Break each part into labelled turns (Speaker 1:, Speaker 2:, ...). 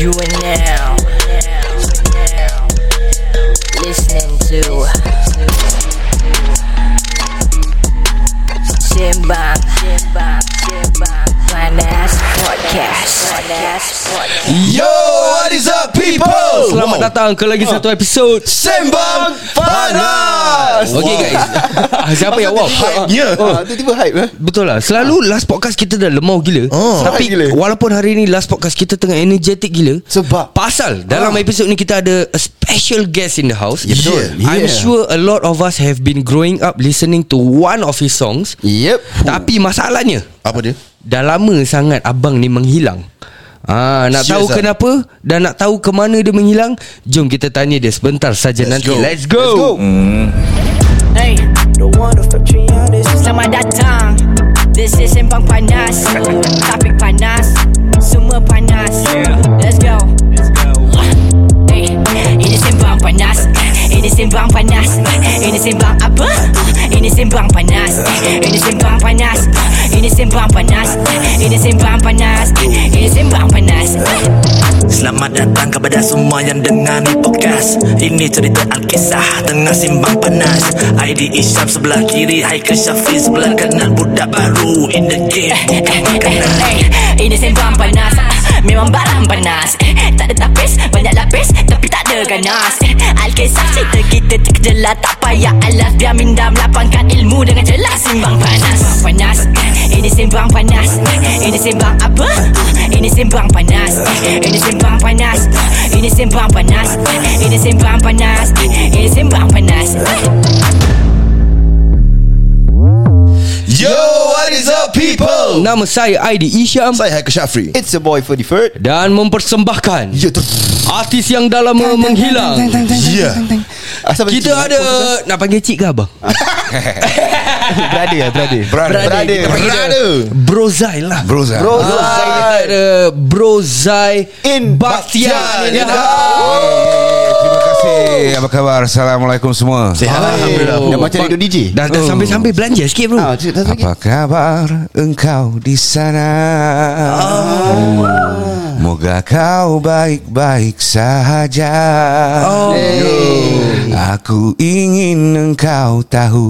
Speaker 1: You are now. Listening to Simbang Panas Podcast. Podcast.
Speaker 2: Yo, what is up people?
Speaker 3: Selamat datang ke lagi satu episod
Speaker 2: Sembang Panas.
Speaker 3: Okay guys Ah, Siapa yang wow
Speaker 2: Hype-nya.
Speaker 4: Ah, tiba-tiba hype eh?
Speaker 3: Betul lah Selalu last podcast kita dah lemau gila
Speaker 2: Oh.
Speaker 3: Tapi
Speaker 4: gila.
Speaker 3: walaupun hari ni last podcast kita tengah energetic gila
Speaker 4: Sebab
Speaker 3: Pasal dalam episod ni kita ada a special guest in the house
Speaker 2: Ya, betul.
Speaker 3: I'm
Speaker 4: Yeah.
Speaker 3: sure a lot of us have been growing up listening to one of his songs
Speaker 4: Yep
Speaker 3: Tapi masalahnya
Speaker 2: Apa dia?
Speaker 3: Dah lama sangat abang ni menghilang Ah, nak
Speaker 2: Serious
Speaker 3: tahu
Speaker 2: ah?
Speaker 3: kenapa dan nak tahu ke mana dia menghilang? Jom kita tanya dia sebentar saja
Speaker 2: Let's
Speaker 3: nanti.
Speaker 2: go.
Speaker 3: Let's go.
Speaker 4: Let's go
Speaker 1: Hey, selamat datang. This is Sembang Panas. Topik panas, semua panas. Let's go. Hey, ini Sembang Panas. Ini Sembang Panas. Ini Sembang apa? Ini Sembang Panas. Ini Sembang Panas. Ini Sembang Panas. Ini Sembang Panas. Ini Sembang Panas.
Speaker 5: Selamat datang kepada semua yang dengar ni podcast Ini cerita Alkisah tengah simbang panas ID Isyam sebelah kiri Haikal Syafiq sebelah kanan Budak baru in the game bukan makanan
Speaker 1: Hey, ini sembang panas Ah, Memang barang panas. Tak ada tapis, banyak lapis Tapi tak ada ganas. Alkisah cerita kita terkejelah Tak payah alas. Biar minda melapangkan ilmu Dengan jelas. Simbang panas. Sembang panas. Ini sembang panas. Ini sembang apa? Ini sembang panas. Ini sembang panas. Ini sembang panas. Ini sembang panas. Ini sembang panas. Eh,
Speaker 2: Yo,
Speaker 3: Nama saya Aidi Isyam
Speaker 2: Saya Haikal Syafri.
Speaker 4: It's a boy for the third
Speaker 3: dan mempersembahkan
Speaker 4: Ya tu
Speaker 3: artis yang dah lama menghilang.
Speaker 2: Ya.
Speaker 4: Asal bagi
Speaker 3: Kita
Speaker 4: cik,
Speaker 3: ada nak panggil cik ke abang?
Speaker 4: Brother ya brother
Speaker 2: Brother.
Speaker 4: Brother
Speaker 2: Brother.
Speaker 3: Brozai lah.
Speaker 2: Bro, Zah.
Speaker 4: Bro
Speaker 3: Ah, kita ada Brozai
Speaker 4: In
Speaker 3: Bakhtiar
Speaker 4: Bakhtiar.
Speaker 6: Kasih. Apa khabar? Assalamualaikum semua.
Speaker 2: Sihat Alhamdulillah.
Speaker 4: Yang macam radio DJ
Speaker 3: Dah, dah sambil-sambil belanja sikit bro.
Speaker 4: Ah, lagi.
Speaker 6: Apa kabar engkau di sana? Moga kau baik-baik sahaja.
Speaker 3: Oh.
Speaker 6: Aku ingin engkau tahu.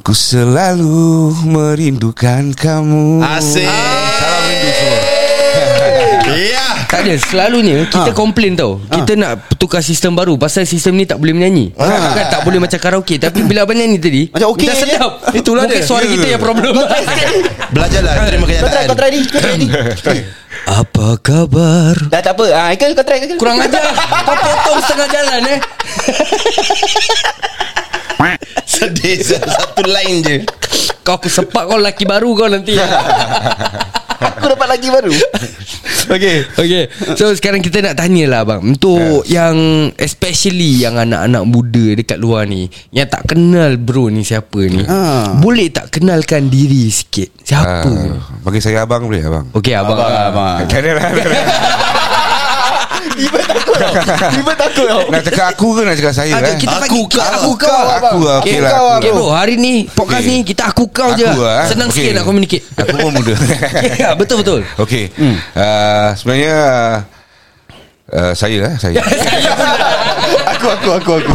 Speaker 6: Ku selalu merindukan kamu.
Speaker 2: Asyik.
Speaker 6: Salam rindu semua
Speaker 2: Ya.
Speaker 3: Tak ada Selalunya Kita komplain tau. Kita nak tukar sistem baru Pasal sistem ni tak boleh menyanyi. Kan tak boleh macam karaoke Tapi bila abang nyanyi tadi
Speaker 4: Macam okey
Speaker 3: Dah
Speaker 4: je.
Speaker 3: sedap.
Speaker 2: Itulah
Speaker 3: Mungkin
Speaker 2: dia.
Speaker 3: suara kita yang problem.
Speaker 2: Belajarlah terima kenyataan.
Speaker 4: kau try ni Kau try ni
Speaker 3: Apa kabar?
Speaker 4: Dah tak apa. Ah, Haikal kau try
Speaker 3: Kurang ajar. Kau potong setengah jalan eh.
Speaker 2: Sedih satu line je.
Speaker 3: Kau aku sepak kau laki baru kau nanti
Speaker 4: Aku dapat lagi baru.
Speaker 3: Okay Okay So sekarang kita nak tanya lah bang. Untuk yang Especially yang anak-anak muda Dekat luar ni Yang tak kenal bro ni siapa ni
Speaker 4: Ah.
Speaker 3: Boleh tak kenalkan diri sikit? Siapa?
Speaker 6: Ah, Bagi saya abang boleh abang.
Speaker 3: Okay abang,
Speaker 4: Abang
Speaker 6: Tak ada lah
Speaker 4: Tiba takut tau Tiba takut tau
Speaker 6: Nak cakap aku ke nak cakap saya eh?
Speaker 3: kita
Speaker 2: Aku kau.
Speaker 3: Aku kau
Speaker 4: Kau,
Speaker 6: Aku lah
Speaker 3: Okay,
Speaker 6: okey lah
Speaker 4: kau,
Speaker 6: aku
Speaker 3: Okay
Speaker 6: lah.
Speaker 3: bro Hari ni Podcast
Speaker 6: Okay.
Speaker 3: ni Kita aku kau je
Speaker 6: Aku lah?
Speaker 3: Senang
Speaker 6: Okay.
Speaker 3: sikit nak communicate
Speaker 6: Aku pun muda
Speaker 3: Ya betul-betul
Speaker 6: Okey uh, Sebenarnya uh, Saya eh Saya.
Speaker 4: Aku aku aku aku.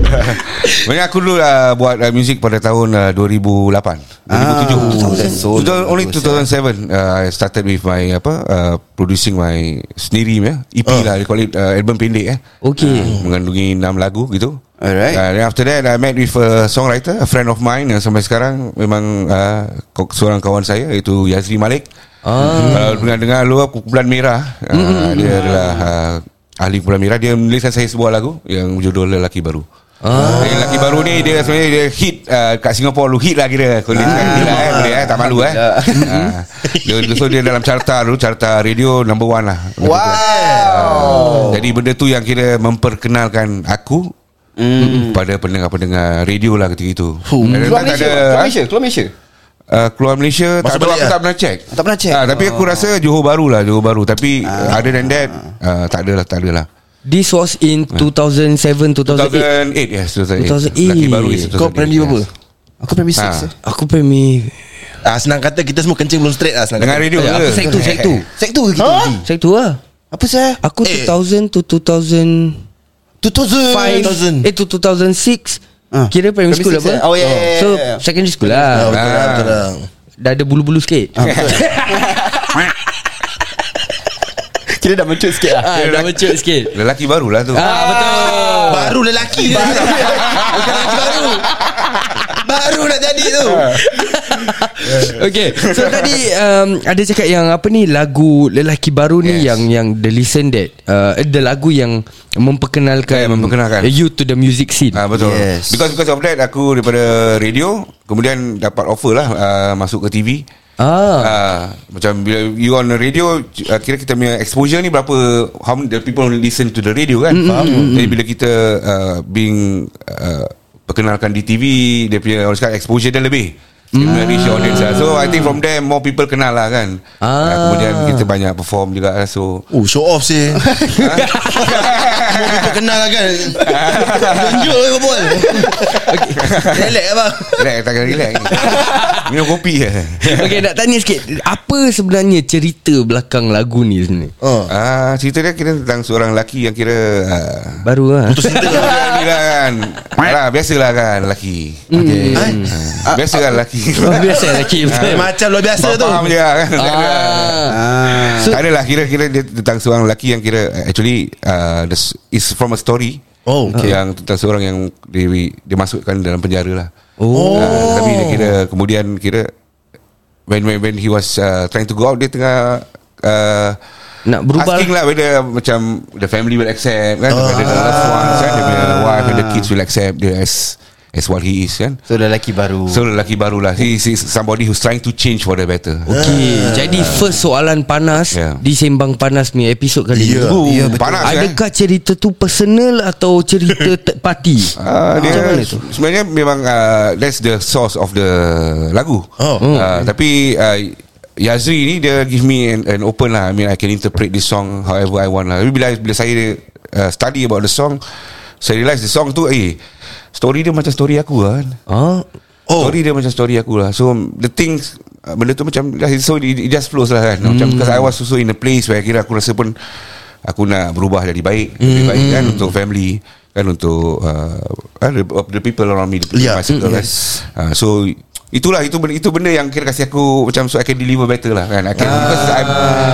Speaker 6: Sebenarnya aku dulu uh, Buat uh, muzik pada tahun uh, 2008 2007
Speaker 4: so
Speaker 6: Betul, Only 2007 uh, I started with my Apa uh, Producing my Sendiri ya. EP lah They call it uh, Album pendek eh.
Speaker 3: Okay.
Speaker 6: Mengandungi 6 lagu gitu.
Speaker 4: Alright.
Speaker 6: uh, Then after that I met with a songwriter A friend of mine Yang sampai sekarang Memang uh, Seorang kawan saya Iaitu Yazri Malik
Speaker 3: Ah.
Speaker 6: Kalau dengar-dengar lu Kumpulan Merah uh, Dia adalah uh, Ahli Kumpulan Merah Dia menuliskan saya sebuah lagu Yang berjudul Lelaki Baru Ah. Yang lelaki baru ni dia sebenarnya dia hit uh, kat Singapore lu hit lah kira. Kau ah. lah eh boleh eh tak malu eh. ah. Dia so dia dalam carta dulu carta radio number one lah.
Speaker 4: Wow
Speaker 6: Jadi benda tu yang kira memperkenalkan aku mm. pada pendengar-pendengar radio lah ketika itu. Dan
Speaker 4: Keluar Malaysia
Speaker 6: ada
Speaker 4: Keluar Malaysia Keluar Malaysia
Speaker 6: Uh, keluar Malaysia
Speaker 2: Masuk
Speaker 6: tak tahu aku
Speaker 2: lah?
Speaker 6: tak pernah check.
Speaker 4: Tak pernah check?
Speaker 6: Ah, tapi aku rasa Johor baru lah Johor baru Tapi uh, other than that uh, Tak ada lah Tak ada lah
Speaker 3: This was in 2007 2008
Speaker 6: 2008 yes 2008
Speaker 3: 2008.
Speaker 6: Laki baru is 2008
Speaker 2: Kau primary berapa?
Speaker 4: Aku primary 6
Speaker 6: Ah.
Speaker 4: eh.
Speaker 3: Aku premi
Speaker 2: Ah, senang kata kita semua kencing belum straight lah senang
Speaker 6: Dengan
Speaker 2: kata.
Speaker 6: radio
Speaker 3: Aku
Speaker 6: ke
Speaker 3: sek tu Sek tu
Speaker 4: Sek tu kita
Speaker 2: Ha?
Speaker 3: Sek tu lah
Speaker 4: Apa saya?
Speaker 3: Aku
Speaker 2: Eh.
Speaker 3: 2000 to 2005
Speaker 2: 2000
Speaker 3: Eh to 2006
Speaker 4: Ah.
Speaker 3: Kira primary school apa?
Speaker 4: eh? Oh, yeah, yeah,
Speaker 3: So
Speaker 4: yeah, yeah.
Speaker 3: secondary school
Speaker 2: Ah,
Speaker 3: lah
Speaker 2: Betul lah betul lah.
Speaker 3: Dah ada bulu-bulu sikit.
Speaker 4: Kira dah mature sikit lah.
Speaker 3: ah, Dah mature sikit.
Speaker 6: Lelaki barulah tu.
Speaker 3: Ah betul.
Speaker 2: Baru lelaki. Dia Bukan lelaki baru Baru nak jadi tu
Speaker 3: Okay So tadi um, Ada cakap yang Apa ni Lagu lelaki baru ni
Speaker 6: Yes.
Speaker 3: Yang yang the listen that uh, The lagu yang Memperkenalkan
Speaker 6: Yeah, memperkenalkan.
Speaker 3: You to the music scene
Speaker 6: Ah betul.
Speaker 4: Yes.
Speaker 6: Because because of that aku daripada radio kemudian dapat offer lah uh, masuk ke TV.
Speaker 3: Ah.
Speaker 6: Uh, macam bila you on the radio uh, kira kita punya exposure ni berapa how many the people listen to the radio kan. Faham? Jadi bila kita uh, being uh, perkenalkan di TV dia punya orang cakap exposure dia lebih. Dia punya reach audience lah. So I think from there more people kenal lah kan.
Speaker 3: Ah.
Speaker 6: Uh, kemudian kita banyak perform juga lah. So
Speaker 2: Oh show off sih Mau kita kenal lah kan Tunjuk ke bol Relax abang
Speaker 6: relax tak kena relax. Minum kopi je.
Speaker 3: Okay nak tanya sikit Apa sebenarnya cerita belakang lagu ni sebenarnya
Speaker 2: Oh.
Speaker 6: Ah, cerita dia kira tentang seorang lelaki yang kira uh,
Speaker 3: Baru lah
Speaker 6: Putus cinta lah kan Alah, biasalah kan lelaki
Speaker 2: Eh?
Speaker 6: Ah, Biasa kan lelaki
Speaker 3: oh, Biasa lelaki betul
Speaker 2: Macam luar biasa tu.
Speaker 6: Faham je lah kan
Speaker 3: Ah.
Speaker 4: Ah.
Speaker 3: So-
Speaker 6: Tak adalah kira-kira dia tentang seorang lelaki yang kira Actually uh, is from a story.
Speaker 2: Oh okay.
Speaker 6: Yang tentang seorang yang dia, dia masukkan dalam penjara lah.
Speaker 3: Oh.
Speaker 6: Ah, Tapi dia kira Kemudian kira When when, when he was uh, trying to go out Dia tengah uh,
Speaker 3: Nak berubah.
Speaker 6: Asking lah whether Macam The family will accept kan Whether the loved ones kan Dia punya wife and the kids will accept Dia as As what he is kan
Speaker 4: So lelaki baru.
Speaker 6: So lelaki barulah He is somebody who's trying to change for the better
Speaker 3: Okay Jadi first soalan panas
Speaker 6: Yeah.
Speaker 3: Di Sembang Panas ni Episod kali
Speaker 2: Ya,
Speaker 3: ni
Speaker 2: ya, betul.
Speaker 6: Panas kan
Speaker 3: Adakah cerita tu personal Atau cerita third party
Speaker 6: Uh, dia
Speaker 3: Macam mana tu?
Speaker 6: sebenarnya memang uh, that's the source of the lagu.
Speaker 2: Oh.
Speaker 6: Uh, tapi uh, Yazri ni dia give me an, an open lah. I mean I can interpret this song however I want lah. Tapi bila bila saya uh, study about the song, saya realise the song tu eh story dia macam story aku lah kan.
Speaker 3: Ah,
Speaker 6: Oh. Story dia macam story aku lah So the things uh, Benda tu macam So it, it just flows lah kan Macam because I was also in a place Where kira aku rasa pun Aku nak berubah jadi baik Lebih baik kan Untuk family Kan untuk uh, the, the people around me The people
Speaker 2: Yeah.
Speaker 6: my circle kan uh, So Itulah itu benda, itu benda yang kira kasih aku macam so I can deliver better lah kan. I can, because I'm,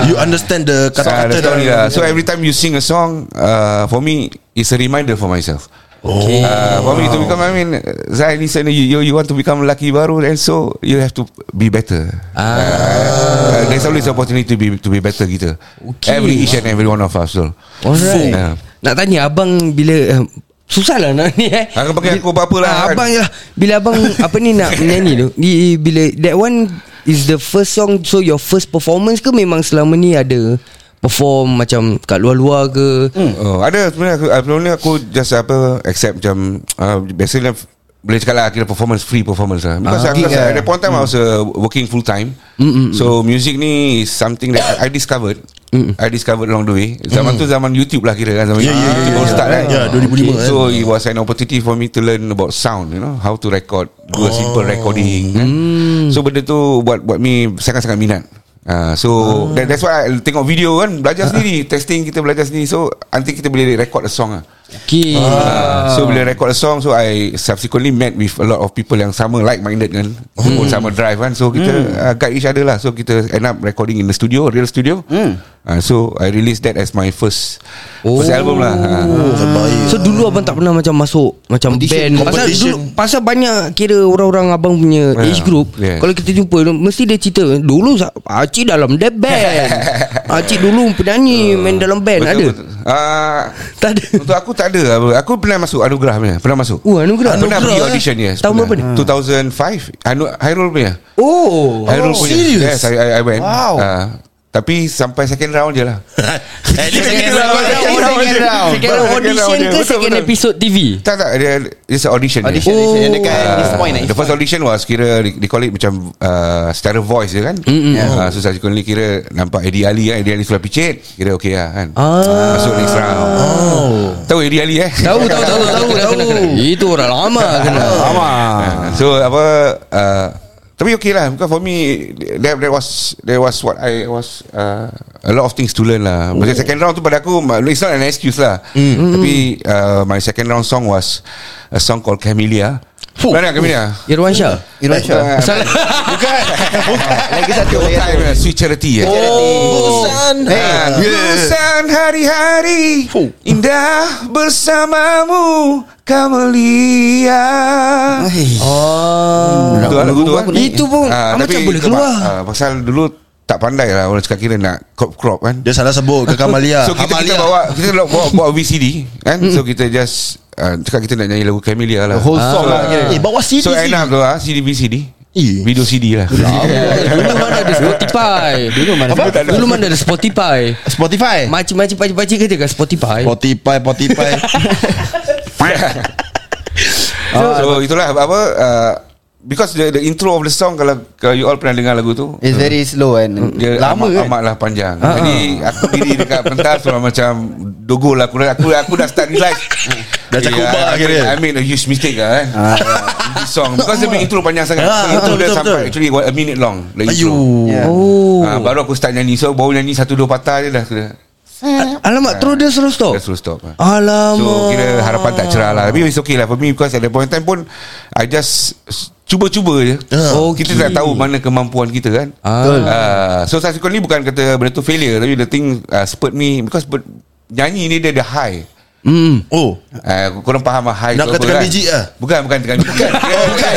Speaker 2: You understand the
Speaker 6: Ah,
Speaker 2: kata-kata
Speaker 6: story
Speaker 2: dalam-
Speaker 6: lah. So every time you sing a song, uh, for me, it's a reminder for myself.
Speaker 3: Okay.
Speaker 6: Uh, for me to become, I mean, Zai listen, you, you, you want to become lelaki baru, and so you have to be better.
Speaker 3: Ah.
Speaker 6: Uh, there's always opportunity to be to be better gitu.
Speaker 3: Okay.
Speaker 6: Every each and every one of us. So.
Speaker 3: Alright
Speaker 6: Yeah.
Speaker 3: Nak tanya abang bila uh, Susah lah nak ni eh
Speaker 6: kau panggil aku apa-apa lah,
Speaker 3: Ah,
Speaker 6: kan?
Speaker 3: Abang je lah Bila abang Apa ni nak menyanyi tu Bila That one Is the first song So your first performance ke Memang selama ni ada Perform macam Kat luar-luar ke? Hmm.
Speaker 6: Oh, ada sebenarnya aku, sebelum ni aku just apa accept macam uh, biasanya boleh cakap lah kira performance free performance lah. Because,
Speaker 4: Ah,
Speaker 6: because
Speaker 4: gig lah.
Speaker 6: at that point time I was uh, working full time. So music ni is something that I discovered. I discovered along the way. Zaman tu zaman YouTube lah kira kan zaman
Speaker 2: ya,
Speaker 6: YouTube baru
Speaker 2: ya.
Speaker 6: start kan.
Speaker 2: Ya, 2005 kan.
Speaker 6: so it was an opportunity for me to learn about sound you know how to record do a simple recording kan. So benda tu buat buat me sangat-sangat minat Uh, so that, that's why I tengok video kan belajar sendiri testing kita belajar sendiri so nanti kita boleh record a song lah.
Speaker 3: Okay.
Speaker 6: Uh, so bila record a song so I subsequently met with a lot of people yang sama like minded kan pun sama drive kan. So kita uh, guide each other lah. So kita end up recording in the studio real studio. Uh, so I released that as my first first album lah. Uh,
Speaker 2: Oh terbaik
Speaker 3: So dulu abang tak pernah macam masuk Macam
Speaker 2: Competition,
Speaker 3: band. Pasal dulu Pasal banyak Kira orang-orang abang punya
Speaker 6: Yeah,
Speaker 3: Age group
Speaker 6: yeah.
Speaker 3: Kalau kita jumpa Mesti dia cerita Dulu Acik dalam dia band. Acik dulu penyanyi Main dalam band Ada?
Speaker 6: Uh,
Speaker 3: Tak ada.
Speaker 6: untuk aku tak ada Aku pernah masuk Anugerah punya Pernah masuk
Speaker 3: Oh anugerah
Speaker 6: Pernah pergi
Speaker 2: eh?
Speaker 6: audition yes
Speaker 3: Tahun berapa ni?
Speaker 6: 2005 Anu, Hairul punya
Speaker 3: Oh
Speaker 6: Hairul
Speaker 2: Oh,
Speaker 6: punya
Speaker 2: serious?
Speaker 6: Yes I, I, I went
Speaker 4: Wow.
Speaker 6: uh, Tapi sampai second round je lah.
Speaker 2: At least
Speaker 3: Second round. Second round.
Speaker 6: Second round.
Speaker 3: Second round. Audition ke. Second episode TV
Speaker 6: Tak tak. Dia, It's an audition je.
Speaker 4: Audition, audition. Yang dekat
Speaker 6: Ah,
Speaker 4: East Point
Speaker 6: The first audition was Kira They they call it macam uh, Secara voice je kan? Uh, So subsequently kira Nampak Eddie Ali kan? Eddie Ali sudah picit Kira okay lah kan?
Speaker 3: Ah.
Speaker 6: Masuk next round. Oh. Tahu Eddie Ali eh?
Speaker 3: Tahu tahu tahu tahu tahu. Itu orang lama kena.
Speaker 6: Ah, So apa uh, Tapi okay lah Because for me That, that was That was what I was uh, A lot of things to learn lah. Macam second round tu pada aku It's not an excuse lah. Tapi uh, My second round song was A song called Camellia Mana Camellia?
Speaker 3: Irwan Shah
Speaker 4: Irwan Shah.
Speaker 3: Salah.
Speaker 6: Bukan.
Speaker 4: Lagi satu lagi satu.
Speaker 6: Sweet Charity eh.
Speaker 2: Busan
Speaker 6: Ah, Busan hari-hari. Indah bersamamu Camellia
Speaker 3: Oh.
Speaker 6: Betul lagu tu kan
Speaker 3: Itu pun.
Speaker 6: Ah,
Speaker 3: Macam
Speaker 6: tapi
Speaker 3: boleh keluar.
Speaker 6: ah, Pasal dulu tak pandai lah Orang cakap kira nak crop-crop kan?
Speaker 2: Dia salah sebut ke Kamalia?
Speaker 6: So kita, kita bawa Kita bawa, bawa VCD kan? So kita just uh, Cakap kita nak nyanyi lagu Camellia lah.
Speaker 4: Whole song lah kira.
Speaker 2: Eh bawa CD
Speaker 6: So end up tu lah CD VCD
Speaker 2: Eh.
Speaker 6: Video CD lah.
Speaker 3: Dulu mana ada Spotify? Dulu mana
Speaker 2: Apa?
Speaker 3: ada Dulu mana ada Spotify?
Speaker 2: Spotify?
Speaker 3: Macam-macam pakcik-pakcik kata kat Spotify?
Speaker 2: Spotify Spotify.
Speaker 6: So, so itulah apa uh, Because the, the intro of the song Kalau kalau you all pernah dengar lagu tu
Speaker 4: It's very slow and
Speaker 6: dia
Speaker 4: lama
Speaker 6: amat,
Speaker 4: kan.
Speaker 6: amatlah panjang. Jadi aku diri dekat pentas tu macam dogol aku dah aku aku dah start realize.
Speaker 2: Dah cakap ubah
Speaker 6: I,
Speaker 2: kira.
Speaker 6: I made a huge mistake lah kan. In this song because dia punya intro panjang sangat.
Speaker 2: Ah,
Speaker 6: intro
Speaker 2: betul,
Speaker 6: dia
Speaker 2: betul,
Speaker 6: sampai
Speaker 2: betul.
Speaker 6: actually a minute long the intro.
Speaker 4: Yeah.
Speaker 3: Oh
Speaker 6: Ah, baru aku start nyanyi So baru nyanyi Satu dua patah je dah
Speaker 3: Alamak terus dia suruh stop
Speaker 6: Dah suruh stop ah.
Speaker 3: Alamak
Speaker 6: So kira harapan tak cerah lah Tapi it's okay lah For me because at that point in time pun I just Cuba-cuba je.
Speaker 2: Ah,
Speaker 3: okay.
Speaker 6: Kita tak tahu mana kemampuan kita kan?
Speaker 3: Ah.
Speaker 6: uh, So subsequently bukan kata benda tu failure Tapi the thing uh, spurt me Because ber, nyanyi ni dia ada high.
Speaker 3: Hmm.
Speaker 2: Oh.
Speaker 6: Uh, Korang faham lah high
Speaker 2: Nak
Speaker 6: tu apa
Speaker 2: katakan
Speaker 6: kan?
Speaker 2: biji lah?
Speaker 6: Bukan bukan tekan biji Bukan. Bukan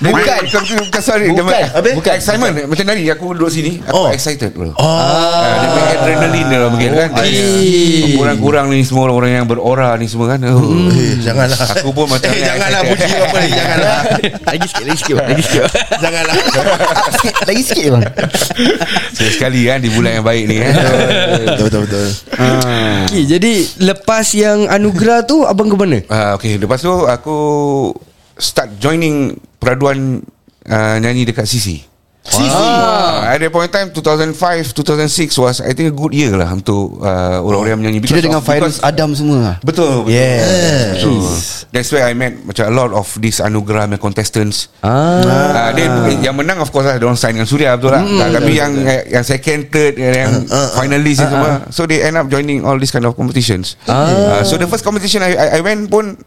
Speaker 4: Bukan.
Speaker 6: bukan, bukan, bukan sorry.
Speaker 4: Bukan.
Speaker 2: Habis?
Speaker 6: Bukan. Excitement. Macam tadi aku duduk sini Aku
Speaker 2: Oh.
Speaker 6: excited bro
Speaker 2: Oh.
Speaker 6: Ah, dia punya adrenaline dia lah mungkin kan.
Speaker 3: Okey.
Speaker 6: Kurang-kurang ni semua orang yang berora ni semua kan. Oh.
Speaker 2: Eh, janganlah.
Speaker 6: Aku pun macam
Speaker 2: Eh janganlah puji apa ni Janganlah.
Speaker 3: Lagi sikit Lagi sikit Lagi sikit.
Speaker 2: Janganlah.
Speaker 4: Lagi sikit bang.
Speaker 6: Sekali kan Di bulan yang baik ni kan.
Speaker 2: Betul betul betul
Speaker 3: okay, Jadi Lepas yang anugerah tu Abang ke mana?
Speaker 6: Ah, Okay Lepas tu aku Start joining Peraduan uh, Nyanyi dekat CC
Speaker 2: Sisi
Speaker 6: Ah. At that point in time 2005 2006 was I think a good year lah Untuk uh, orang-orang yang menyanyi.
Speaker 4: Kira dengan
Speaker 6: of- because-
Speaker 4: Adam semua.
Speaker 6: Betul, betul.
Speaker 4: Yeah.
Speaker 6: Betul. That's where I met Macam a lot of These anugerah punya contestants.
Speaker 3: Ah,
Speaker 6: Ah, dia yang menang of course lah Diorang sign dengan Suria betul lah. Ah, Tapi yang yang second third Yang finalist ni semua. So they end up joining All these kind of competitions. Ah, So the first competition I, I, I went pun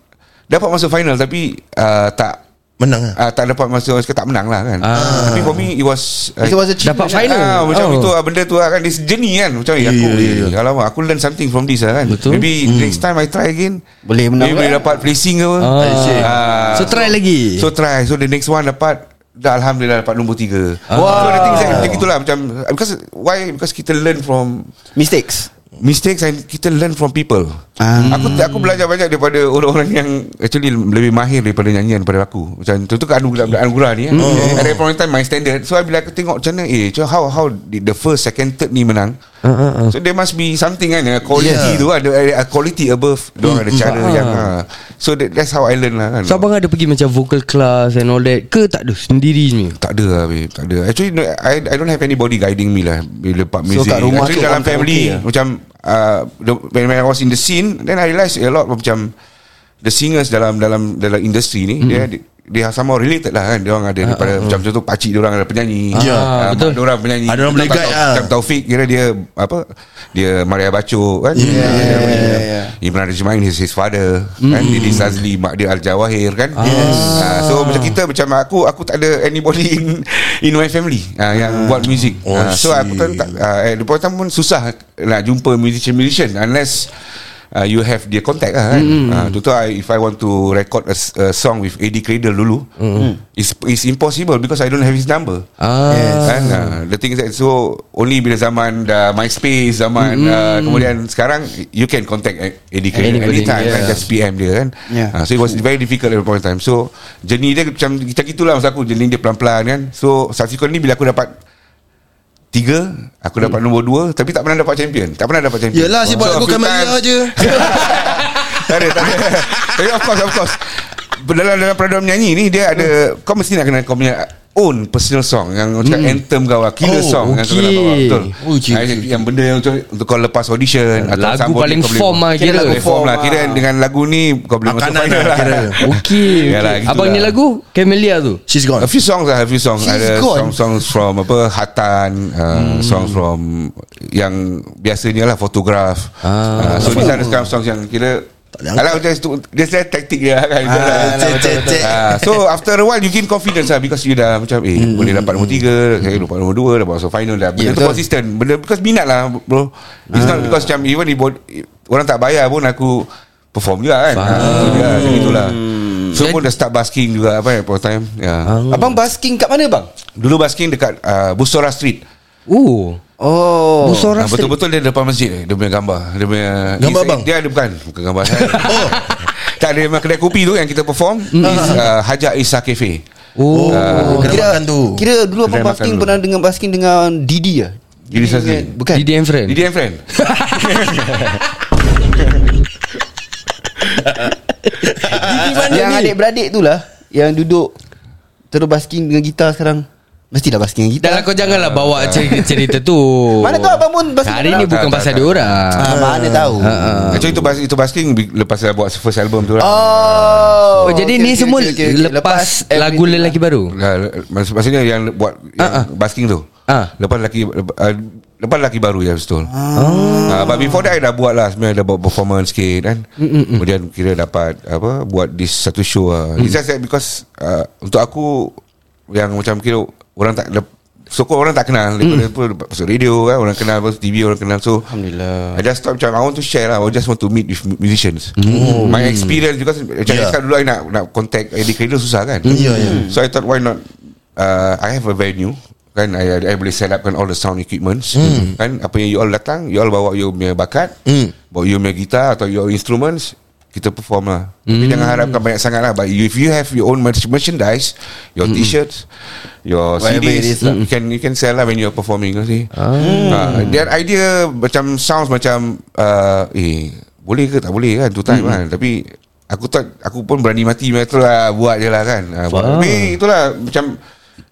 Speaker 6: Dapat masuk final Tapi uh, Tak
Speaker 2: Menang lah
Speaker 6: uh, Tak dapat masuk Tak menang lah kan Tapi for me It was uh,
Speaker 4: It was a
Speaker 3: Dapat final.
Speaker 6: Ah, macam
Speaker 3: Oh.
Speaker 6: itu ah, benda tu lah kan This journey kan Macam yeah, aku
Speaker 2: Ya, ya, ya.
Speaker 6: yeah, Alamak aku learn something from this lah kan
Speaker 3: Betul.
Speaker 6: Maybe next time I try again
Speaker 4: Boleh menang
Speaker 6: Maybe boleh
Speaker 4: kan?
Speaker 6: dapat placing ke apa
Speaker 3: Ah.
Speaker 6: Ah,
Speaker 3: So try lagi
Speaker 6: So try So the next one dapat Dah Alhamdulillah dapat nombor tiga
Speaker 3: Ah.
Speaker 6: wow. So the thing is that Macam itulah Macam Because Why Because kita learn from
Speaker 4: Mistakes.
Speaker 6: Mistakes and kita learn from people
Speaker 4: Ah.
Speaker 6: Aku aku belajar banyak daripada orang-orang yang Actually lebih mahir daripada nyanyian daripada aku. Macam contoh kan anugerah, anugerah ni kan
Speaker 3: Hmm.
Speaker 6: At that point in time my standard. So bila aku tengok macam mana Eh macam how, how did the first, second, third ni menang?
Speaker 3: Ah,
Speaker 6: So there must be something kan a Quality
Speaker 2: Yeah.
Speaker 6: tu ada a quality above Diorang ada cara
Speaker 3: Ah.
Speaker 6: yang ah. So that, that's how I learn lah kan.
Speaker 3: So abang ada pergi macam vocal class and all that Ke tak ada? Sendiri ni?
Speaker 6: Tak ada lah babe, Tak ada. Actually no, I, I don't have anybody guiding me lah Bila part
Speaker 4: So,
Speaker 6: music.
Speaker 4: kat rumah
Speaker 6: Actually
Speaker 4: tu
Speaker 6: dalam
Speaker 4: orang
Speaker 6: family
Speaker 4: okay lah?
Speaker 6: Macam uh, the, when, when I was in the scene Then I realised a lot of macam The singers dalam dalam dalam industri ni Dia dia somehow related lah kan. Dia orang ada daripada Macam contoh pakcik dia orang ada penyanyi.
Speaker 2: Ya,
Speaker 6: Ah,
Speaker 3: betul.
Speaker 6: mak dia orang penyanyi.
Speaker 2: Ada orang
Speaker 6: Tau-
Speaker 2: lah.
Speaker 6: Macam Taufik Kira dia Apa Dia Maria Baco kan.
Speaker 2: Ya,
Speaker 6: yeah,
Speaker 2: ya,
Speaker 4: ya, ya.
Speaker 6: Imran Rajmain his, his father kan. Didi Sazli Mak dia Al-Jawahir kan. Yes. So macam kita Macam aku Aku tak ada anybody In in my family uh, Yang buat music.
Speaker 2: Oh,
Speaker 6: Ah, So aku kan tak uh, At the point of time pun Susah Nak jumpa musician-musician Unless Uh, you have their contact lah kan. Uh, Contoh I, If I want to record a, s- a song With Eddie Cradle dulu it's, it's impossible Because I don't have his number.
Speaker 3: Ah,
Speaker 6: kan uh, the thing is that so only bila zaman dah MySpace zaman mm. uh, kemudian sekarang you can contact Eddie Cradle
Speaker 3: Anybody,
Speaker 6: anytime
Speaker 3: yeah.
Speaker 6: kan just PM dia kan.
Speaker 4: Yeah.
Speaker 6: uh, so it was very difficult at the point in time. So journey dia macam kita gitulah masa aku journey dia pelan-pelan kan. So subsequently bila aku dapat Tiga Aku dapat nombor dua Tapi tak pernah dapat champion. Tak pernah dapat champion.
Speaker 2: Yelah si buat
Speaker 6: a
Speaker 2: lagu
Speaker 6: few
Speaker 2: Kamalia
Speaker 6: times-
Speaker 2: je
Speaker 6: tak ada, tak ada. Tapi of course, of course. Dalam dalam peraduan menyanyi ni dia ada kau mesti nak kena kau punya own personal song yang macam anthem kau lah, killer
Speaker 3: Oh,
Speaker 6: song yang kau nak
Speaker 3: okay.
Speaker 6: bawa betul.
Speaker 2: Okay,
Speaker 6: Ah, yang benda yang untuk, untuk kau lepas audition atau
Speaker 3: Lagu paling
Speaker 6: kau
Speaker 3: form lah
Speaker 6: kira
Speaker 3: kira.
Speaker 6: lagu form lah. Kira dengan lagu ni kau boleh masuk final
Speaker 2: lah,
Speaker 6: lah.
Speaker 2: kira.
Speaker 3: Okay,
Speaker 6: Yalah,
Speaker 3: okay.
Speaker 6: gitu
Speaker 3: Abang
Speaker 6: lah.
Speaker 3: ni lagu Camellia tu
Speaker 2: She's gone
Speaker 6: A few songs lah, a few songs.
Speaker 4: She's
Speaker 6: Ada
Speaker 4: gone.
Speaker 6: song-songs from apa Hatan, uh, songs from yang biasanya lah fotograf. Ah. Uh, so these are the kind of songs yang kira Alah macam tu Dia saya taktik dia kan.
Speaker 2: Ah, cek, cek, cek.
Speaker 6: Ah, So after a while You gain confidence lah Because you dah macam Eh boleh dapat nombor tiga Saya dapat nombor dua Dapat masuk final dah. Benda
Speaker 4: Ya,
Speaker 6: tu
Speaker 4: betul.
Speaker 6: consistent. Benda because minat lah bro. It's not because macam Even if Orang tak bayar pun Aku Perform juga kan. Ah, dia Macam itulah. So pun dah start basking juga Apa at point of time. Ya.
Speaker 4: Abang basking kat mana bang?
Speaker 6: Dulu basking dekat uh, Busora Street.
Speaker 3: Oh
Speaker 4: Oh.
Speaker 3: Busora
Speaker 6: Ah,
Speaker 3: Street
Speaker 6: Betul-betul dia depan masjid. Dia punya gambar Dia punya
Speaker 2: Gambar
Speaker 6: Dia-
Speaker 2: bang?
Speaker 6: Dia ada bukan Bukan gambar saya. Oh. Tak ada memang kedai kopi tu Yang kita perform
Speaker 3: Mm.
Speaker 6: is, uh, Hajar Isa Cafe.
Speaker 3: Oh.
Speaker 2: Oh, kira makan tu.
Speaker 4: Kira dulu abang basking pernah dengan basking dengan Didi lah
Speaker 6: Didi Sazli.
Speaker 4: Bukan?
Speaker 3: Didi and Friend.
Speaker 6: Didi and friend.
Speaker 4: Yang adik-beradik tu lah. Yang duduk Terus basking dengan gitar sekarang Mestilah basking dengan gitar
Speaker 3: Dah lah kau janganlah bawa cerita, cerita tu.
Speaker 4: Mana tu abang pun basking
Speaker 3: Hari ni bukan
Speaker 6: tak,
Speaker 3: pasal
Speaker 6: tak.
Speaker 3: dia orang.
Speaker 4: Ah, Mana tahu.
Speaker 6: Actually itu, bas, itu basking bi- Lepas saya buat first album tu lah.
Speaker 4: Oh,
Speaker 3: Oh, jadi
Speaker 4: okay,
Speaker 3: ni
Speaker 4: okay,
Speaker 3: semua
Speaker 4: okay, okay, okay.
Speaker 3: lepas lagu lelaki baru.
Speaker 6: Nah, mak- Maksudnya yang buat yang
Speaker 3: Ah, ah.
Speaker 6: basking tu?
Speaker 3: Ah.
Speaker 6: Lepas lelaki uh, Lepas lelaki baru ya betul. Ah. But before that I dah buat lah. Sebenarnya dah buat performance sikit kan. Kemudian kira dapat Apa Buat this satu show lah. It's just that because uh, Untuk aku Yang macam kira Orang tak lep- So kau orang tak kenal Daripada pun Masuk radio kan Orang kenal Masuk TV orang kenal. So
Speaker 4: Alhamdulillah.
Speaker 6: I just thought macam I want to share lah I just want to meet with mu- musicians. My experience Because Macam
Speaker 2: Yeah.
Speaker 6: yeah. dulu I nak, nak contact Eddie Cradle susah kan?
Speaker 2: Yeah, yeah.
Speaker 6: So I thought why not uh, I have a venue kan? I, I boleh set up kan all the sound equipments. Kan? Apa yang you all datang you all bawa you punya bakat bawa you punya gitar atau your instruments kita perform lah. Tapi jangan harapkan banyak sangat lah. But if you have your own merch- merchandise Your t-shirts Your
Speaker 4: Whatever
Speaker 6: CDs
Speaker 4: is lah.
Speaker 6: You can you can sell lah When you're performing see. Ah. Their idea Macam sounds macam uh, Eh Boleh ke tak boleh kan? Tu time kan? Tapi Aku tak Aku pun berani mati Macam tu lah Buat je lah kan? Uh, buat. Tapi itulah Macam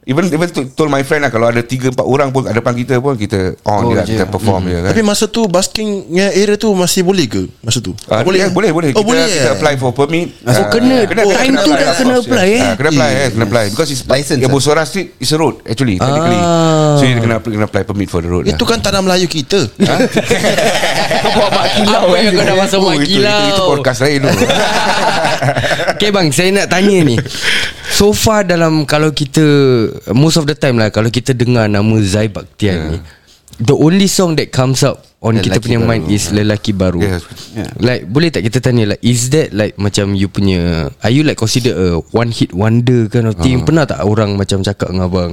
Speaker 6: Even even to, told my friend lah Kalau ada 3-4 orang pun Kat depan kita pun Kita on
Speaker 4: Oh,
Speaker 6: je lah. Kita perform je kan
Speaker 2: Tapi masa tu Baskingnya area tu Masih boleh ke Masa tu
Speaker 6: Ah, boleh, boleh, boleh.
Speaker 2: Oh
Speaker 6: kita,
Speaker 2: boleh
Speaker 6: kita
Speaker 2: eh?
Speaker 6: apply for permit.
Speaker 3: Oh,
Speaker 6: Ah,
Speaker 3: kena. Oh, time tu dah
Speaker 6: of
Speaker 3: kena
Speaker 6: course,
Speaker 3: apply, eh?
Speaker 6: Kena apply, eh, kena apply because it's
Speaker 4: License,
Speaker 6: Ya,
Speaker 4: ah.
Speaker 6: Busora Street is a road actually, technically.
Speaker 3: Ah.
Speaker 6: So you kena kena apply permit for the road.
Speaker 2: Itu
Speaker 6: lah.
Speaker 2: kan tanah Melayu kita
Speaker 3: Kau bawa mak kilau Apa yang kau dah masuk mak
Speaker 6: Oh, itu, itu, itu,
Speaker 3: kilau
Speaker 6: podcast lain tu.
Speaker 3: Okay bang Saya nak tanya ni So far dalam Kalau kita Most of the time lah Kalau kita dengar Nama Zai Bakhtiar ni The only song that comes up On kita
Speaker 4: Lelaki
Speaker 3: punya
Speaker 4: Baru.
Speaker 3: mind Is Lelaki Baru.
Speaker 6: Yes.
Speaker 3: Like boleh tak kita tanya like Is that like Macam you punya Are you like consider a One hit wonder kind of thing? Pernah tak orang Macam cakap dengan abang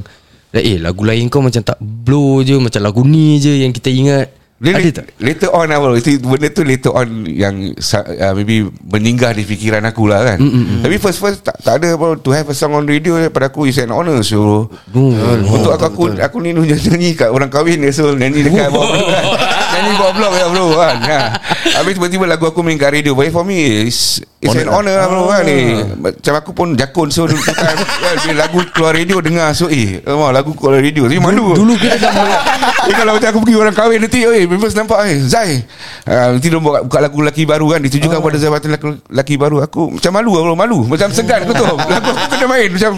Speaker 3: Like eh lagu lain kau macam tak blow je Macam lagu ni je Yang kita ingat
Speaker 6: Dia
Speaker 3: Ada
Speaker 6: later,
Speaker 3: tak?
Speaker 6: later on bro Itu benda tu later on Yang uh, Maybe Meninggal di fikiran aku lah kan. Mm, Tapi first first tak, tak ada bro To have a song on radio Pada aku is an honor so. Untuk aku aku, aku ni nyanyi, kat orang kahwin dia So nyanyi dekat bawah Nyanyi bawah blok ya bro kan? Ha. Habis tiba-tiba lagu aku main kat radio. But for me It's, it's an honor lah bro kan? Ni Macam aku pun jakun So dulu kan, bila lagu keluar radio Dengar so eh oh, Lagu keluar radio Tapi malu.
Speaker 3: Dulu kita dah
Speaker 6: Eh, kalau macam aku pergi orang kahwin nanti Oi members nampak eh Zai. Uh, Nanti dia buka, buka lagu lelaki baru kan? Ditujukan oh. pada Zai Batin lelaki, baru. Aku macam malu aku malu. Macam segan aku tu Lagu aku kena main. Macam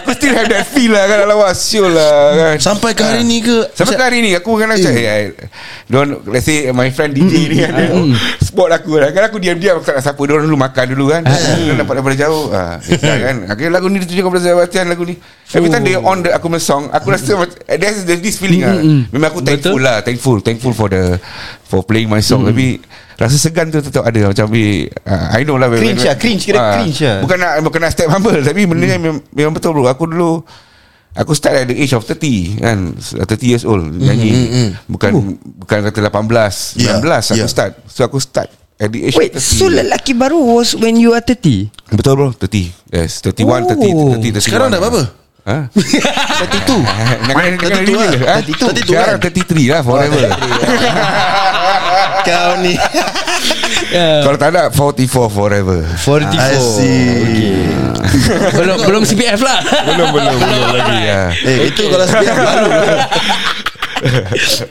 Speaker 6: Aku still have that feel lah kan? Alamak siul lah kan?
Speaker 2: Sampai ke hari ni ke?
Speaker 6: Sampai ke hari ni Aku kan macam eh, eh, Let's say my friend DJ ni kan dia Spot aku lah. Kan aku diam-diam Aku tak nak siapa Diorang dulu makan dulu kan. Dia nampak daripada jauh. Ah, eh, kan. Akhirnya lagu ni ditujukan pada Zai Batin Lagu ni. Every time they on the, Aku punya song Aku rasa macam There's, there's this feeling lah. Memang aku thankful
Speaker 3: Betul.
Speaker 6: lah Thankful Thankful for the For playing my song. Tapi Rasa segan tu tetap ada. Macam eh, uh, I know lah
Speaker 4: Cringe lah, cringe, kira
Speaker 6: Ah,
Speaker 4: cringe lah.
Speaker 6: Bukan nak Bukan nak step humble Tapi benda ni memang, memang betul bro. Aku dulu Aku start at the age of 30 kan? 30 years old Nyanyi. Bukan Bukan kata 18 19
Speaker 2: Yeah,
Speaker 6: aku
Speaker 2: yeah.
Speaker 6: start. So aku start At the age
Speaker 3: Wait
Speaker 6: of 30
Speaker 3: So lelaki baru was When you are 30
Speaker 6: Betul bro. 30 Yes 31
Speaker 3: Oh.
Speaker 6: 30 30 31
Speaker 2: Sekarang dah berapa?
Speaker 6: Ha?
Speaker 2: 32
Speaker 6: Jangan jangan
Speaker 2: 32 lah.
Speaker 6: reveal, ha?
Speaker 2: 32
Speaker 6: Sekarang 33 lah forever
Speaker 2: Kau ni.
Speaker 6: Kalau tak ada 44 forever.
Speaker 3: 44
Speaker 2: I see.
Speaker 3: Belum belum CPF lah.
Speaker 6: Belum belum Belum. Lagi. Ya.
Speaker 2: Eh itu kalau sepiak baru.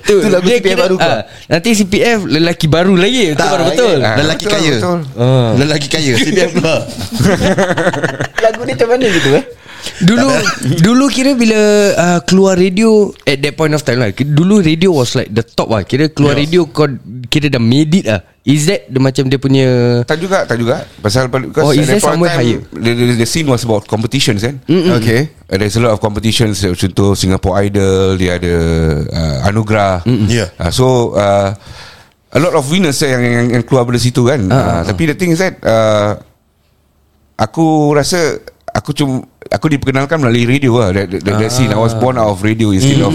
Speaker 3: Tu,
Speaker 4: Tu lagu
Speaker 3: dia
Speaker 4: CPF
Speaker 3: kira-
Speaker 4: baru kau.
Speaker 3: ah, Nanti CPF Lelaki baru lagi. Itu baru betul.
Speaker 6: Ah,
Speaker 2: Lelaki
Speaker 6: betul,
Speaker 2: kaya.
Speaker 6: betul.
Speaker 2: Lelaki kaya CPF keluar
Speaker 4: Lagu ni macam mana gitu eh
Speaker 3: Dulu Dulu kira bila uh, Keluar radio At that point of time lah Dulu radio was like The top lah. Kira keluar radio Kau kira dah made it lah. Is that the, Macam dia punya
Speaker 6: Tak juga Tak juga. Pasal because
Speaker 3: Oh, is
Speaker 6: at that
Speaker 3: somewhere
Speaker 6: time,
Speaker 3: higher?
Speaker 6: the, the, the scene was about competitions kan?
Speaker 2: Okay.
Speaker 6: Uh, There's a lot of competitions uh, Contoh Singapore Idol Dia ada uh, Anugerah
Speaker 2: Yeah.
Speaker 6: uh, So uh, A lot of winners eh, yang, yang, yang keluar dari situ kan? Uh, Tapi the thing is that uh, Aku rasa Aku cuma Aku diperkenalkan melalui radio lah. That, that, that scene. I was born out of radio Instead of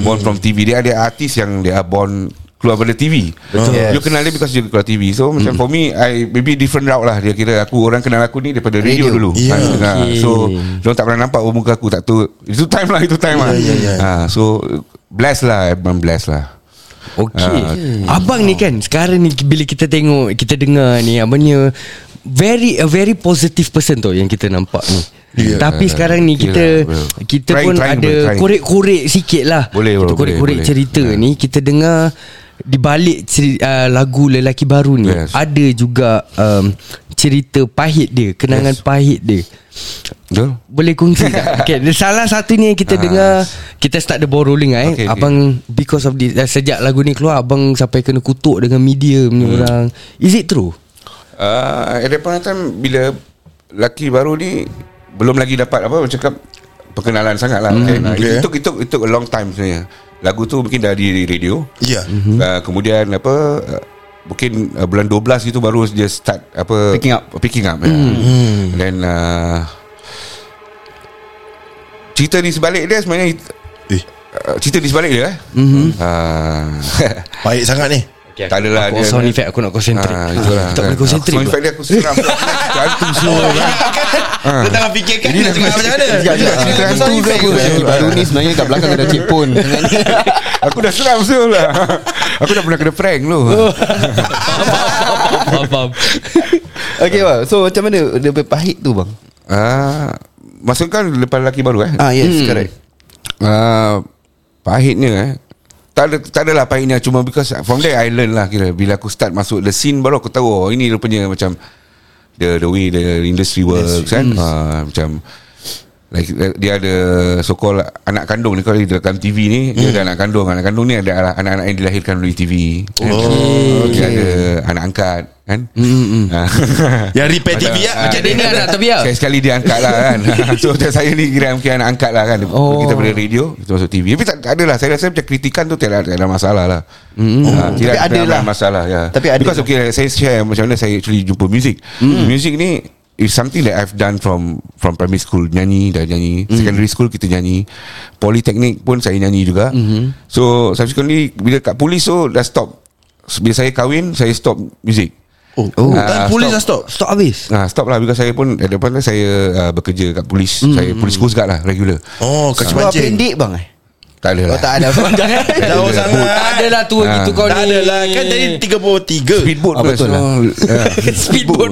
Speaker 6: Born from TV Dia ada artis yang Dia are born Keluar pada TV Betul You kenal dia because dia keluar TV So macam for me I maybe different route lah. Dia kira aku Orang kenal aku ni Daripada radio,
Speaker 4: Radio.
Speaker 6: dulu.
Speaker 2: Yeah.
Speaker 6: Ah, So Diorang tak pernah nampak muka aku Tak tu Itu time lah Itu time lah.
Speaker 2: Yeah, yeah.
Speaker 6: Ah, So Blessed lah I'm blessed lah.
Speaker 3: Okay. Abang ni kan Sekarang ni Bila kita tengok Kita dengar ni Abangnya Very A very positive person tu Yang kita nampak ni
Speaker 2: Yeah.
Speaker 3: Tapi sekarang ni kita
Speaker 6: Yelah, bro.
Speaker 3: Kita
Speaker 6: Trying,
Speaker 3: pun
Speaker 6: trying,
Speaker 3: ada
Speaker 6: bro, trying.
Speaker 3: Korek-korek sikit lah
Speaker 6: Boleh, bro,
Speaker 3: Kita korek-korek
Speaker 6: boleh,
Speaker 3: cerita
Speaker 6: boleh.
Speaker 3: ni Kita dengar Di balik ceri, uh, lagu Lelaki Baru ni
Speaker 6: Yes.
Speaker 3: Ada juga um, Cerita pahit dia Kenangan
Speaker 6: Yes.
Speaker 3: pahit dia
Speaker 6: Betul
Speaker 3: boleh kongsi tak? okay, salah satu ni yang kita
Speaker 6: Ah.
Speaker 3: dengar Kita start the ball rolling lah eh.
Speaker 6: Okay, okay.
Speaker 3: Abang Because of this uh, Sejak lagu ni keluar Abang sampai kena kutuk Dengan media punya
Speaker 6: Hmm.
Speaker 3: orang Is it true?
Speaker 6: uh, At that point of time Bila Laki baru ni Belum lagi dapat Apa orang cakap Perkenalan sangat lah okay. Nah,
Speaker 2: okay.
Speaker 6: It, took, it, took, it took a long time sebenarnya Lagu tu mungkin dah di radio
Speaker 2: Ya
Speaker 6: uh, Kemudian apa uh, Mungkin uh, bulan 12 itu baru dia start apa
Speaker 4: Picking up.
Speaker 6: Picking up. Yeah.
Speaker 2: Hmm.
Speaker 6: Dan uh, cerita di sebalik dia sebenarnya
Speaker 2: Eh
Speaker 6: uh, cerita di sebalik dia eh. Mm-hmm. Uh,
Speaker 2: Baik sangat ni
Speaker 3: Okay,
Speaker 6: Tak adalah
Speaker 3: aku,
Speaker 6: dia-
Speaker 3: Sound effect aku nak concentrate.
Speaker 6: Ah, itulah.
Speaker 3: Tak boleh concentrate.
Speaker 6: Sound effect dia aku seram. Jantung semua
Speaker 2: Dia tengah fikirkan Dia tengah macam mana?
Speaker 4: Sekejap, sekejap.
Speaker 6: cerita
Speaker 4: Ah,
Speaker 6: hantu ke apa?
Speaker 4: Lelaki baru ni sebenarnya kat belakang ada cik pun.
Speaker 6: Aku dah seram betul lah Aku dah pernah kena prank tu
Speaker 3: Faham, faham.
Speaker 4: Okay bang So macam mana Dia berpahit tu bang?
Speaker 6: Ah, Maksudkan lepas lelaki baru eh?
Speaker 4: Ah yes correct.
Speaker 6: Uh, Pahitnya eh tak ada tak adalah pahitnya cuma because from there I learn lah kira. Bila aku start masuk the scene baru aku tahu oh ini rupanya macam the the way the industry works kan. Uh, macam like dia ada so called anak kandung ni kalau di dalam TV ni dia ada anak kandung. Anak kandung ni ada anak-anak yang dilahirkan melalui TV oh, dia ada anak angkat kan? Mm,
Speaker 2: Yang repair TV ya
Speaker 3: Macam dia ni anak tapi ya?
Speaker 6: Sekali-sekali dia angkat lah kan. So macam saya ni Kira mungkin anak angkat lah kan.
Speaker 3: Oh.
Speaker 6: Kita pada radio Kita masuk TV Tapi tak, tak ada lah. Saya rasa macam kritikan tu Tiada, tiada masalah lah. Mm. uh, Tidak
Speaker 4: Tapi ada
Speaker 6: tidak
Speaker 4: lah.
Speaker 6: masalah ya.
Speaker 4: Tapi ada
Speaker 6: Because
Speaker 4: lah.
Speaker 6: okay Saya share macam mana Saya actually jumpa music. Mm. Music ni Is something that I've done from From primary school. Nyanyi dah nyanyi. Mm. Secondary school kita nyanyi. Polytechnic pun saya nyanyi juga. Mm-hmm. So subsequently Bila kat polis tu Dah stop. Bila saya kahwin Saya stop music
Speaker 2: Oh,
Speaker 3: Oh.
Speaker 2: Dan
Speaker 6: Ah,
Speaker 2: polis dah
Speaker 6: stop.
Speaker 2: stop
Speaker 3: Stop habis
Speaker 6: Ah, stop lah because saya pun at depan tu saya uh, bekerja kat polis. Mm. Saya polis coast guard lah regular.
Speaker 2: Oh
Speaker 4: Sebab
Speaker 2: pancing
Speaker 4: pendek bang eh
Speaker 6: Tak ada lah.
Speaker 4: Oh tak ada Jangan
Speaker 2: Jauh sangat
Speaker 3: Tak ada lah tua
Speaker 6: Ah.
Speaker 3: gitu kau
Speaker 2: Tak
Speaker 3: ni
Speaker 2: ada lah Kan tadi 33
Speaker 6: Speedboat
Speaker 4: Ah,
Speaker 6: pun
Speaker 4: betul
Speaker 6: so, yeah.
Speaker 3: Speedboat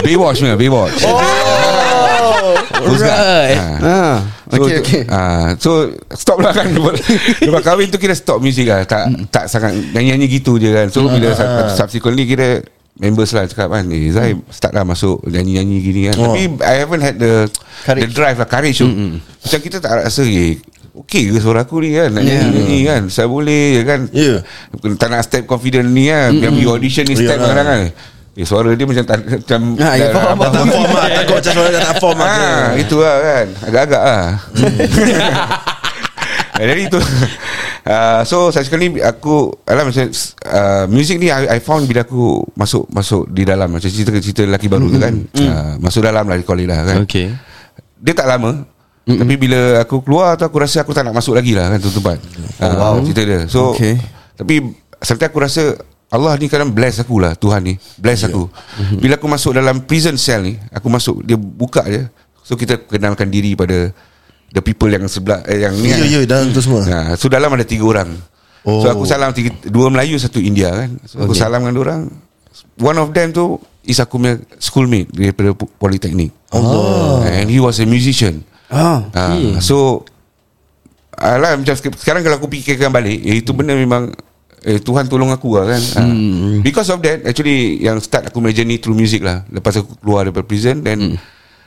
Speaker 6: Baywatch punya Baywatch. Oh. Coast guard.
Speaker 3: Right
Speaker 6: So,
Speaker 4: Okay
Speaker 6: ah, so stop lah kan. Lepas kahwin tu kira stop music lah. Tak tak sangat Nyanyi-nyanyi gitu je kan. So bila uh, subsequently kira Members lah cakap kan Eh Zai start lah masuk Nyanyi-nyanyi gini kan.
Speaker 2: Oh.
Speaker 6: Tapi I haven't had the
Speaker 4: Courage.
Speaker 6: The drive lah Courage tu. Macam kita tak rasa eh, Okay ke suara aku ni kan Nak nyanyi-nyanyi kan? Saya boleh kan?
Speaker 2: Ya.
Speaker 6: Tak nak step confident ni kan Yang pergi audition ni step
Speaker 2: Ya.
Speaker 6: kadang-kadang kan Eh suara dia macam tak Macam
Speaker 4: Ah, ya, faham,
Speaker 6: dah-
Speaker 2: Tak form lah Takut macam suara tak form lah
Speaker 6: Ah, itu lah kan. Agak-agak lah. Eh, Jadi itu. Uh, So saya sekali Aku Alah macam uh, Music ni I, I found bila aku Masuk Masuk di dalam Macam cerita-cerita lelaki baru tu kan. uh, Masuk dalam lah Di call it lah kan.
Speaker 3: Okay.
Speaker 6: Dia tak lama. Tapi bila aku keluar tu Aku rasa aku tak nak masuk lagi lah kan Tu tempat oh, wow. Cerita dia. So
Speaker 4: Okay.
Speaker 6: Tapi Sampai aku rasa Allah ni kadang bless aku lah Tuhan ni Bless aku Bila aku masuk dalam prison cell ni Aku masuk Dia buka je So kita kenalkan diri pada The people yang sebelah eh, Yang ni
Speaker 2: Ya
Speaker 6: kan.
Speaker 2: ya dalam tu semua
Speaker 6: Nah, so dalam ada tiga orang.
Speaker 2: Oh.
Speaker 6: So aku salam tiga, dua Melayu satu India kan. So aku salam dengan orang. One of them tu is aku punya schoolmate daripada po- politeknik. Allah. And he was a musician.
Speaker 4: Ah,
Speaker 6: Ah, so Alah macam sek- sekarang kalau aku fikirkan balik eh, Itu benda memang eh, Tuhan tolong aku lah kan. Hmm. Because of that Actually yang start aku punya journey through music lah. Lepas aku keluar daripada prison Then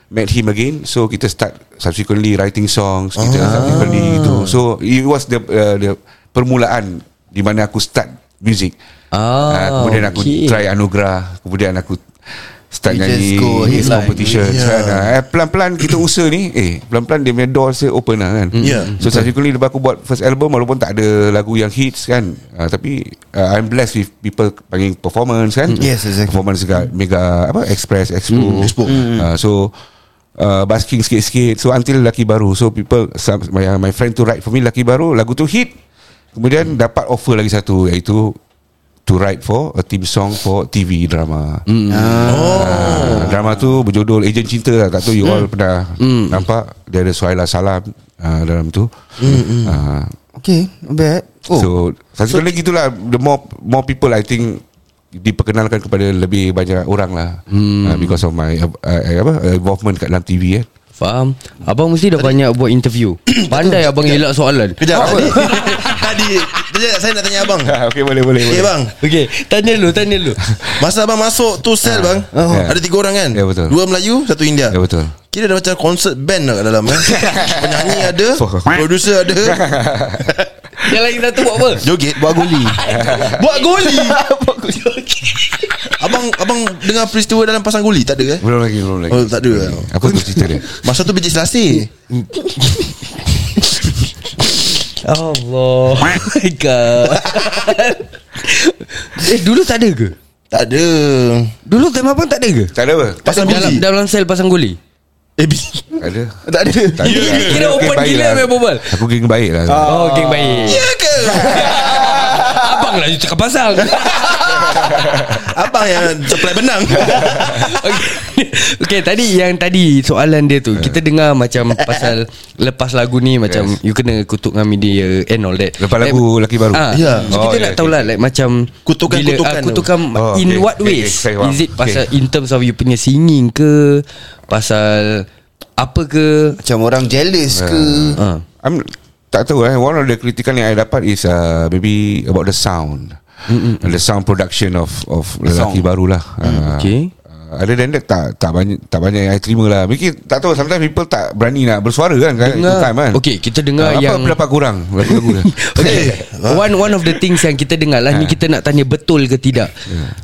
Speaker 6: Met him again. So kita start Subsequently writing songs Kita subsequently gitu. So it was the, uh, the Permulaan Di mana aku start music.
Speaker 3: Ah,
Speaker 6: Ah, Kemudian aku
Speaker 3: okay.
Speaker 6: try anugerah Kemudian aku Start
Speaker 4: You just
Speaker 6: nyanyi
Speaker 4: go
Speaker 6: His
Speaker 4: headline.
Speaker 6: competition
Speaker 2: Yeah.
Speaker 6: kan? Eh, Pelan-pelan kita usaha ni Eh pelan-pelan dia punya door saya open lah kan
Speaker 2: Yeah.
Speaker 6: So subsequently lepas aku buat first album Walaupun tak ada lagu yang hits kan uh, Tapi uh, I'm blessed with people panggil performance kan
Speaker 4: Yes, exactly.
Speaker 6: Performance dekat Mega apa Express Expo,
Speaker 2: Expo.
Speaker 6: Uh, So uh, Basking sikit-sikit So until Laki Baru So people some, my, my friend to write for me Laki Baru Lagu tu hit Kemudian dapat offer lagi satu Iaitu To write for A theme song for TV drama. Ah, drama tu berjudul Ejen Cinta lah. Tak tahu you all pernah nampak? Dia ada Suhaila Salam uh, dalam tu. Uh,
Speaker 4: Okay bad
Speaker 6: oh. So Satu kali gitulah The more more people I think Diperkenalkan kepada lebih banyak orang lah. Uh, Because of my uh, uh, apa, Involvement kat dalam TV eh.
Speaker 3: Faham. Abang mesti dah banyak buat interview. Pandai abang elak soalan.
Speaker 2: Kejap Tadi Tadi saya nak tanya abang.
Speaker 6: Okay boleh boleh
Speaker 2: Okay
Speaker 6: boleh.
Speaker 2: bang.
Speaker 3: Okay Tanya dulu Tanya dulu.
Speaker 2: Masa abang masuk tu sel bang
Speaker 6: Ya.
Speaker 2: Ada tiga orang kan?
Speaker 6: Ya, betul.
Speaker 2: Dua Melayu Satu India.
Speaker 6: Ya betul.
Speaker 2: Kira dah macam konsert band lah kat dalam kan Penyanyi ada Producer ada.
Speaker 3: Yang lagi satu buat apa?
Speaker 2: Joget
Speaker 4: Buat guli
Speaker 2: Buat goli? Abang Abang dengar peristiwa dalam pasang guli Tak ada eh?
Speaker 6: Belum lagi belum lagi.
Speaker 2: Oh tak ada.
Speaker 6: Apa tu cerita dia?
Speaker 2: Masa tu biji selasih
Speaker 3: Allah. My God. Eh dulu tak ada ke?
Speaker 2: Tak ada.
Speaker 3: Dulu time abang tak ada ke?
Speaker 6: Tak ada apa?
Speaker 2: Pasang
Speaker 3: dalam,
Speaker 2: guli.
Speaker 3: dalam sel pasang guli.
Speaker 2: Eh bi-
Speaker 6: Tak ada.
Speaker 4: Tak ada.
Speaker 6: Tak ada.
Speaker 3: Kira open gila
Speaker 6: lah. Aku geng baik lah.
Speaker 3: Oh geng baik.
Speaker 2: Ya ke
Speaker 3: Abang lah cakap pasang
Speaker 2: Abang yang supply benang
Speaker 3: okay. okay tadi yang tadi soalan dia tu Kita dengar macam pasal Lepas lagu ni macam
Speaker 6: Yes.
Speaker 3: You kena kutuk dengan media And all that
Speaker 6: Lepas lagu Lelaki Baru?
Speaker 3: ah,
Speaker 2: Ya.
Speaker 3: So
Speaker 6: Oh,
Speaker 3: kita
Speaker 6: ya,
Speaker 3: nak
Speaker 6: okay,
Speaker 3: tahu lah
Speaker 6: okay.
Speaker 3: like, Macam
Speaker 2: Kutukan-kutukan
Speaker 3: ah,
Speaker 2: tu.
Speaker 3: Kutukan
Speaker 6: Oh,
Speaker 3: In
Speaker 6: okay,
Speaker 3: what
Speaker 6: okay,
Speaker 3: ways
Speaker 6: okay, faham.
Speaker 3: Is it pasal
Speaker 6: Okay.
Speaker 3: In terms of you punya singing ke Pasal Apa ke
Speaker 4: Macam orang jealous ke
Speaker 3: ah.
Speaker 6: I'm tak tahu eh. One of the kritikan yang I dapat is uh, maybe about the sound. Mm the sound production of of lelaki
Speaker 4: song.
Speaker 6: baru lah uh,
Speaker 3: okay.
Speaker 6: uh, other than that tak tak banyak tak banyak yang I terima lah. Mungkin tak tahu sometimes people tak berani nak bersuara kan kan? Itu time kan?
Speaker 3: Okay kita dengar
Speaker 6: Uh,
Speaker 3: yang
Speaker 6: apa pendapat kurang?
Speaker 3: Okay. One one of the things yang kita dengar lah Ni kita nak tanya betul ke tidak.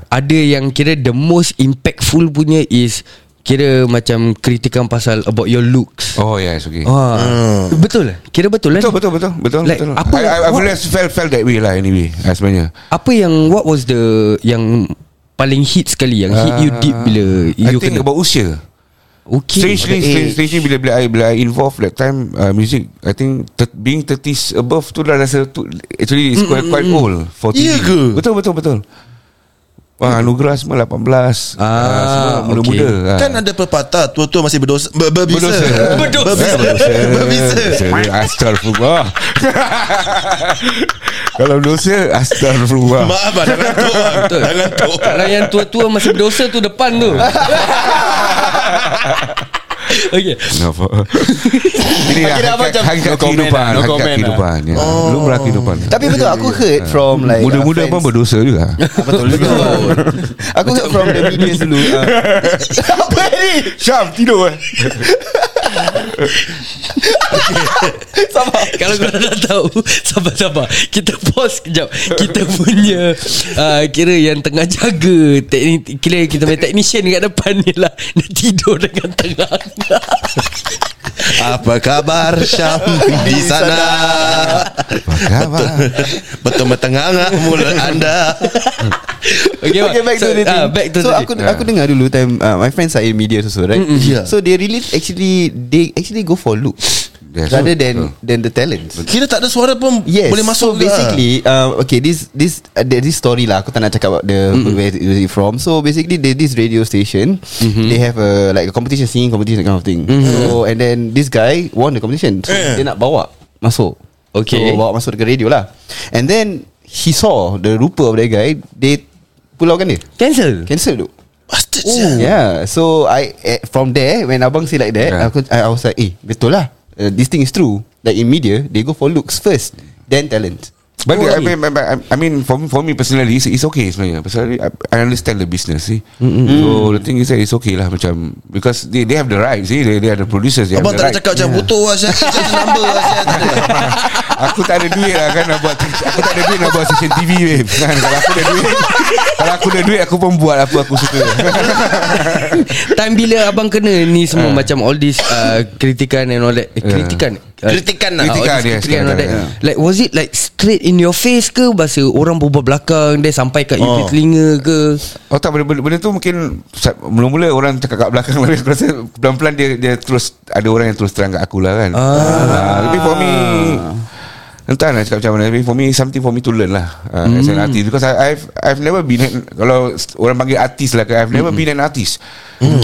Speaker 3: Ada yang kira The most impactful punya is Kira macam kritikan pasal About your looks.
Speaker 6: Oh yes okay.
Speaker 3: Ah, Betul lah. Kira betul lah.
Speaker 6: Betul betul betul betul
Speaker 3: Like,
Speaker 6: betul.
Speaker 3: apa-
Speaker 6: I, I,
Speaker 3: what-
Speaker 6: always felt felt that way lah anyway sebenarnya.
Speaker 3: Apa yang What was the Yang Paling hit sekali Yang hit you deep Bila
Speaker 6: I
Speaker 3: You
Speaker 6: think
Speaker 3: kena
Speaker 6: about usia
Speaker 3: Okay
Speaker 6: Strangely, strangely, strangely bila, bila I bila I involved that time uh, music, I think th- being 30s above tu dah rasa tu actually it's quite quite old for TV.
Speaker 2: Iya ke?
Speaker 6: Betul betul betul. Wah, anugerah semua 18 ah, semua muda-muda. ah.
Speaker 2: Kan ada pepatah Tua-tua masih berdosa ber, Berbisa
Speaker 6: Berdosa.
Speaker 2: Berbisa
Speaker 6: Eh, berdosa.
Speaker 2: Berbisa
Speaker 6: Berdosa. Astagfirullah. Kalau berdosa, astagfirullah.
Speaker 2: Maaf lah ngantuk bang.
Speaker 3: Betul
Speaker 2: Dah ngantuk
Speaker 3: Kalau yang tua-tua Masih berdosa tu depan tu Okay
Speaker 6: Kenapa? Ini lah hakikat,
Speaker 4: macam-
Speaker 6: hakikat
Speaker 4: No comment
Speaker 6: kehidupan,
Speaker 4: lah, no
Speaker 6: hakikat
Speaker 4: comment
Speaker 6: kehidupan. Ya. Lumrah kehidupan.
Speaker 4: Tapi betul aku heard from like
Speaker 6: Muda-muda
Speaker 4: uh,
Speaker 6: pun berdosa juga.
Speaker 4: Betul juga Aku heard from the media dulu uh, Apa ni
Speaker 6: Syam tidur eh.
Speaker 3: Kalau korang nak tahu Sabar-sabar Kita pause kejap Kita punya uh, Kira yang tengah jaga teknik, Kira kita punya technician kat depan ni lah. Dia tidur dengan tengah
Speaker 2: Apa kabar Syam? Di sana.
Speaker 6: Apa
Speaker 2: Betul bertengah Mulut anda.
Speaker 3: Okay,
Speaker 4: Okay back to
Speaker 3: so,
Speaker 4: the thing.
Speaker 3: ah, Back to
Speaker 4: So
Speaker 3: the
Speaker 4: aku aku dengar dulu time uh, My friends are in media also right?
Speaker 2: Yeah.
Speaker 4: So they really Actually They actually go for looks
Speaker 6: Yes.
Speaker 4: Rather than Than the talents.
Speaker 2: Kira tak ada suara pun
Speaker 4: Yes
Speaker 2: Boleh masuk
Speaker 4: So basically uh, Okay this This uh, there- This story lah. Aku tak nak cakap about the Where is it from. So basically they, This radio station. They have a Like a competition Singing competition kind of thing. So and then This guy Won the competition. So
Speaker 2: Eh.
Speaker 4: dia nak bawa Masuk.
Speaker 3: Okay.
Speaker 4: So bawa masuk ke radio lah. And then He saw The rupa of that guy. They Pulaukan dia.
Speaker 3: Cancel?
Speaker 4: Cancel tu
Speaker 2: Bastard
Speaker 4: Oh. Yeah So I eh, From there When abang say like that
Speaker 6: Yeah.
Speaker 4: aku, I, I was like Eh betul lah uh, This thing is true. Like in media They go for looks first Then talent
Speaker 6: But
Speaker 3: Oh,
Speaker 6: I, mean, I, mean, for me, for me personally, it's, it's okay sebenarnya. Personally, I, I understand the business. See, so the thing is that it's okay lah, macam because they they have the rights. See, they, they are the producers. They
Speaker 2: Abang
Speaker 6: have
Speaker 2: tak nak cakap macam Botol lah Saya number lah Saya tak
Speaker 6: aku tak ada duit lah kan nak buat aku tak ada duit nak buat station TV babe. Kan kalau aku ada duit kalau aku ada duit aku pun buat apa aku suka.
Speaker 3: Time bila abang kena Ni semua macam All this uh, Kritikan and all that eh, Kritikan uh,
Speaker 2: Kritikan lah.
Speaker 3: all this
Speaker 6: Kritikan, yes,
Speaker 3: kritikan all that.
Speaker 6: yeah.
Speaker 3: Like was it like Straight in your face ke Bahasa orang berbual belakang Dia sampai kat oh.
Speaker 2: Oh.
Speaker 3: telinga ke
Speaker 6: Oh tak benda, benda, benda tu mungkin Mula-mula orang cakap kat belakang Tapi aku rasa Pelan-pelan dia, dia terus Ada orang yang terus terang kat aku lah kan ah. Tapi for me Entah nak cakap macam mana Tapi for me Something for me to learn lah. Uh, As an artist. Because I, I've I've never been an, Kalau orang panggil artis lah I've never been an artist.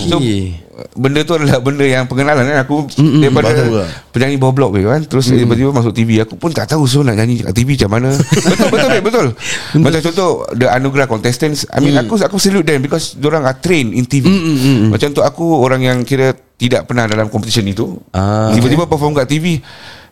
Speaker 6: So
Speaker 3: Okay.
Speaker 6: Benda tu adalah Benda yang pengenalan kan? Aku Daripada
Speaker 2: baru lah.
Speaker 6: Penyanyi bawah blok kan? Terus tiba-tiba masuk TV Aku pun tak tahu So nak nyanyi kat TV macam mana. Betul betul babe, betul. Macam contoh The Anugerah Contestants I mean aku aku salute them Because Diorang are trained in TV Macam untuk aku Orang yang kira Tidak pernah dalam competition itu
Speaker 3: Ah.
Speaker 6: Tiba-tiba perform kat TV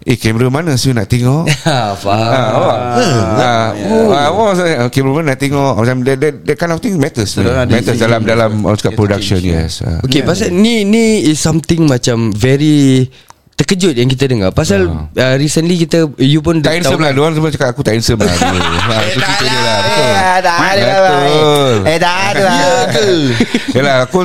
Speaker 6: Eh kamera mana sih nak tengok
Speaker 3: Faham
Speaker 6: Ah, awak. Ah, ah, awak maksudnya, okay, mana nak tengok macam that, that, that kind of thing matters.
Speaker 4: Lah,
Speaker 6: matters dalam dalam orang cakap
Speaker 4: dia
Speaker 6: production yes.
Speaker 3: Okay yeah. pasal ni Ni is something macam Very Terkejut yang kita dengar. Pasal uh, Recently kita You pun
Speaker 6: Tak handsome lah. Diorang semua cakap aku tak handsome lah. Ha, Itu cerita dia lah. Betul.
Speaker 4: Eh dah ada lah.
Speaker 6: Betul.
Speaker 4: Eh dah ada lah.
Speaker 2: Ya ke?
Speaker 6: Yalah aku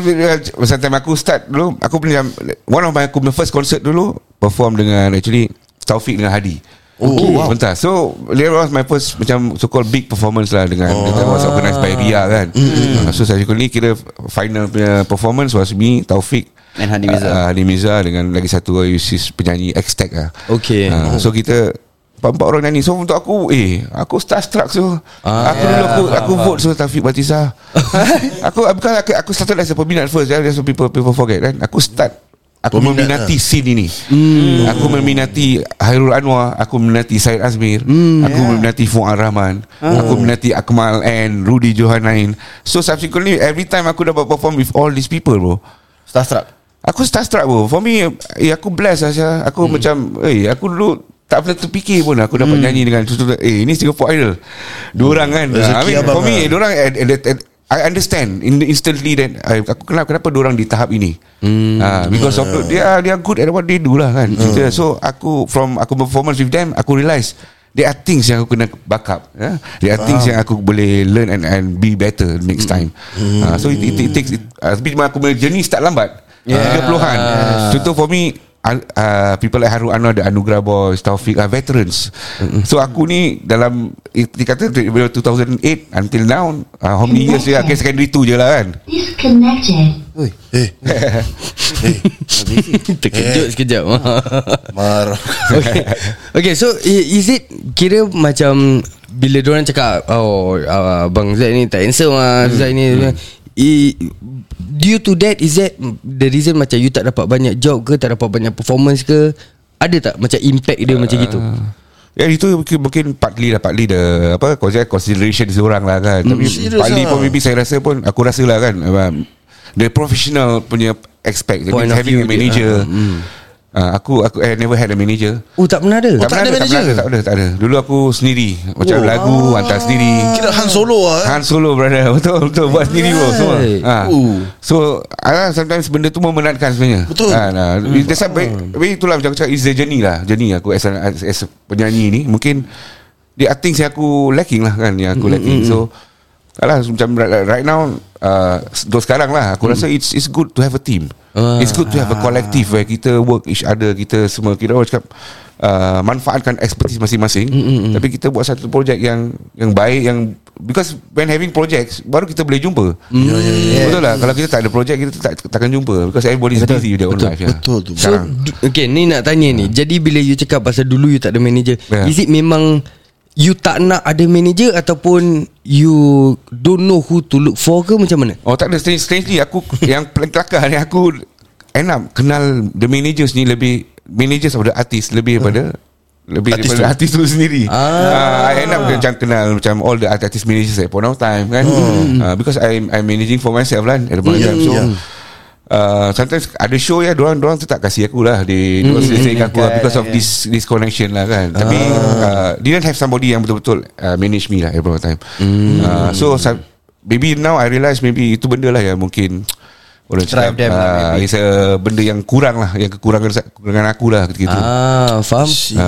Speaker 6: Masa time aku start dulu Aku punya One of my Aku punya first concert dulu Perform dengan Actually Taufik dengan Hadi
Speaker 2: Oh, wow.
Speaker 6: Bentar So That was my first Macam so called big performance lah Dengan oh. That was organised by Ria kan mm. uh, So subsequently Kira final punya performance Was me Taufik
Speaker 4: And Hadi Mirza.
Speaker 6: uh, Hadi Mirza Dengan lagi satu Yusis penyanyi X-Tech lah
Speaker 3: Okay.
Speaker 6: uh, So kita Empat-empat orang nyanyi So untuk aku Eh Aku starstruck so
Speaker 3: Ah,
Speaker 6: Aku dulu aku, aku vote so Taufik Batisa Aku Bukan aku, aku started as a peminat first ya. That's what people, people forget kan Aku start Aku
Speaker 2: Peminat,
Speaker 6: meminati
Speaker 2: ah.
Speaker 6: scene ini
Speaker 3: Hmm.
Speaker 6: Aku meminati Hairul Anwar Aku meminati Syed Azmir
Speaker 3: Hmm,
Speaker 6: Aku meminati Fuad Rahman
Speaker 3: Ah.
Speaker 6: Aku meminati Akmal and Rudy Johanain So subsequently Every time aku dapat perform With all these people bro
Speaker 4: Starstruck
Speaker 6: Aku starstruck bro For me eh, Aku blessed Asya. Aku hmm. macam Eh aku dulu tak pernah terfikir pun Aku dapat hmm. nyanyi dengan tu Eh ini Singapore Idol Dua orang kan
Speaker 2: Rezeki
Speaker 6: I mean,
Speaker 2: abang
Speaker 6: For me
Speaker 2: lah.
Speaker 6: Dua orang at, at, at, I understand in, Instantly that I, Aku kenapa Kenapa dua orang di tahap ini hmm. uh, Because of They are they are good at what they do lah kan hmm. So aku From aku performance with them Aku realise There are things yang aku kena backup yeah? There are things yang aku boleh learn and, and be better next time
Speaker 2: Hmm.
Speaker 6: uh, So it, it, it takes it, uh, aku punya journey start lambat yeah. 30-an Contoh for me uh, uh, People like Harun Anwar The Anugerah Boys Taufik are veterans. So aku ni Dalam Dikata 2008 Until now uh, How many years ya Okay secondary 2 je lah kan.
Speaker 7: Disconnected.
Speaker 2: Eh.
Speaker 3: Terkejut sekejap.
Speaker 2: Marah.
Speaker 3: Okay. okay so Is it Kira macam Bila diorang cakap Oh uh, Bang Zaid ni tak handsome lah hmm. Zaid ni hmm. I, Due to that Is that The reason macam You tak dapat banyak job ke Tak dapat banyak performance ke? Ada tak Macam impact dia macam gitu?
Speaker 6: Ya itu mungkin, mungkin partly lah Partly the Apa consider- Consideration seorang lah kan. Tapi
Speaker 2: serious
Speaker 6: partly
Speaker 2: lah.
Speaker 6: pun Maybe saya rasa pun Aku rasa lah kan um, The professional punya Aspect
Speaker 3: Point
Speaker 6: Having a
Speaker 3: dia,
Speaker 6: manager.
Speaker 3: ah, hmm.
Speaker 6: Uh, Aku aku I never had a manager
Speaker 3: Oh tak pernah ada
Speaker 2: Oh, tak ada
Speaker 6: pernah
Speaker 2: manager?
Speaker 6: Tak ada, tak ada, tak ada. Dulu aku sendiri Macam
Speaker 2: Oh.
Speaker 6: lagu Hantar sendiri
Speaker 2: Kira Han Solo lah eh?
Speaker 6: Han Solo brother Betul betul Buat sendiri bro semua ha.
Speaker 2: Oh.
Speaker 6: So ah, Sometimes benda tu Memenatkan sebenarnya
Speaker 2: Betul.
Speaker 6: ha, nah. hmm. That's why Tapi itulah macam aku cakap It's the journey lah Journey aku as, a, as, as a penyanyi ni Mungkin are things yang aku lacking lah kan Yang aku lacking So Alah macam right, now uh, sekarang lah Aku rasa it's it's good to have a team
Speaker 3: Ah.
Speaker 6: It's good to have a collective Where kita work each other Kita semua. Kita orang cakap uh, Manfaatkan expertise masing-masing Tapi kita buat satu projek yang Yang baik Yang Because when having projects Baru kita boleh jumpa.
Speaker 2: Ya, ya, ya.
Speaker 6: Betul lah Kalau kita tak ada projek Kita tak, takkan jumpa. Because everybody is busy with their own life ya.
Speaker 2: Betul tu.
Speaker 3: So
Speaker 6: Sekarang
Speaker 3: d- Okay ni nak tanya ni. Jadi bila you cakap Pasal dulu you tak ada manager
Speaker 6: Yeah.
Speaker 3: Is it memang You tak nak ada manager Ataupun You Don't know who to look for ke Macam mana
Speaker 6: Oh tak ada strange, Strangely aku Yang paling kelakar ni Aku up kenal The managers ni lebih Managers of the artist Lebih daripada lebih
Speaker 2: Artis
Speaker 6: daripada
Speaker 2: tu.
Speaker 6: artis tu sendiri. Ah. I end up macam kenal macam all the artist managers at point of time kan. Ah, because I I'm managing for myself lah at the point of time. So
Speaker 2: yeah.
Speaker 6: Uh, sometimes ada show ya Diorang Diorang tetap kasih aku lah They mm, Diorang aku lah Because of this This connection lah kan. Tapi uh, Didn't have somebody Yang betul-betul uh, Manage me lah Every time. Uh, So Maybe now I realise Maybe itu benda lah Yang mungkin Orang
Speaker 4: Drive
Speaker 6: cakap
Speaker 4: them lah,
Speaker 6: uh,
Speaker 4: maybe.
Speaker 6: It's a benda yang kurang lah Yang kekurangan Kekurangan aku lah Ketika itu
Speaker 3: Ah, faham.
Speaker 2: See.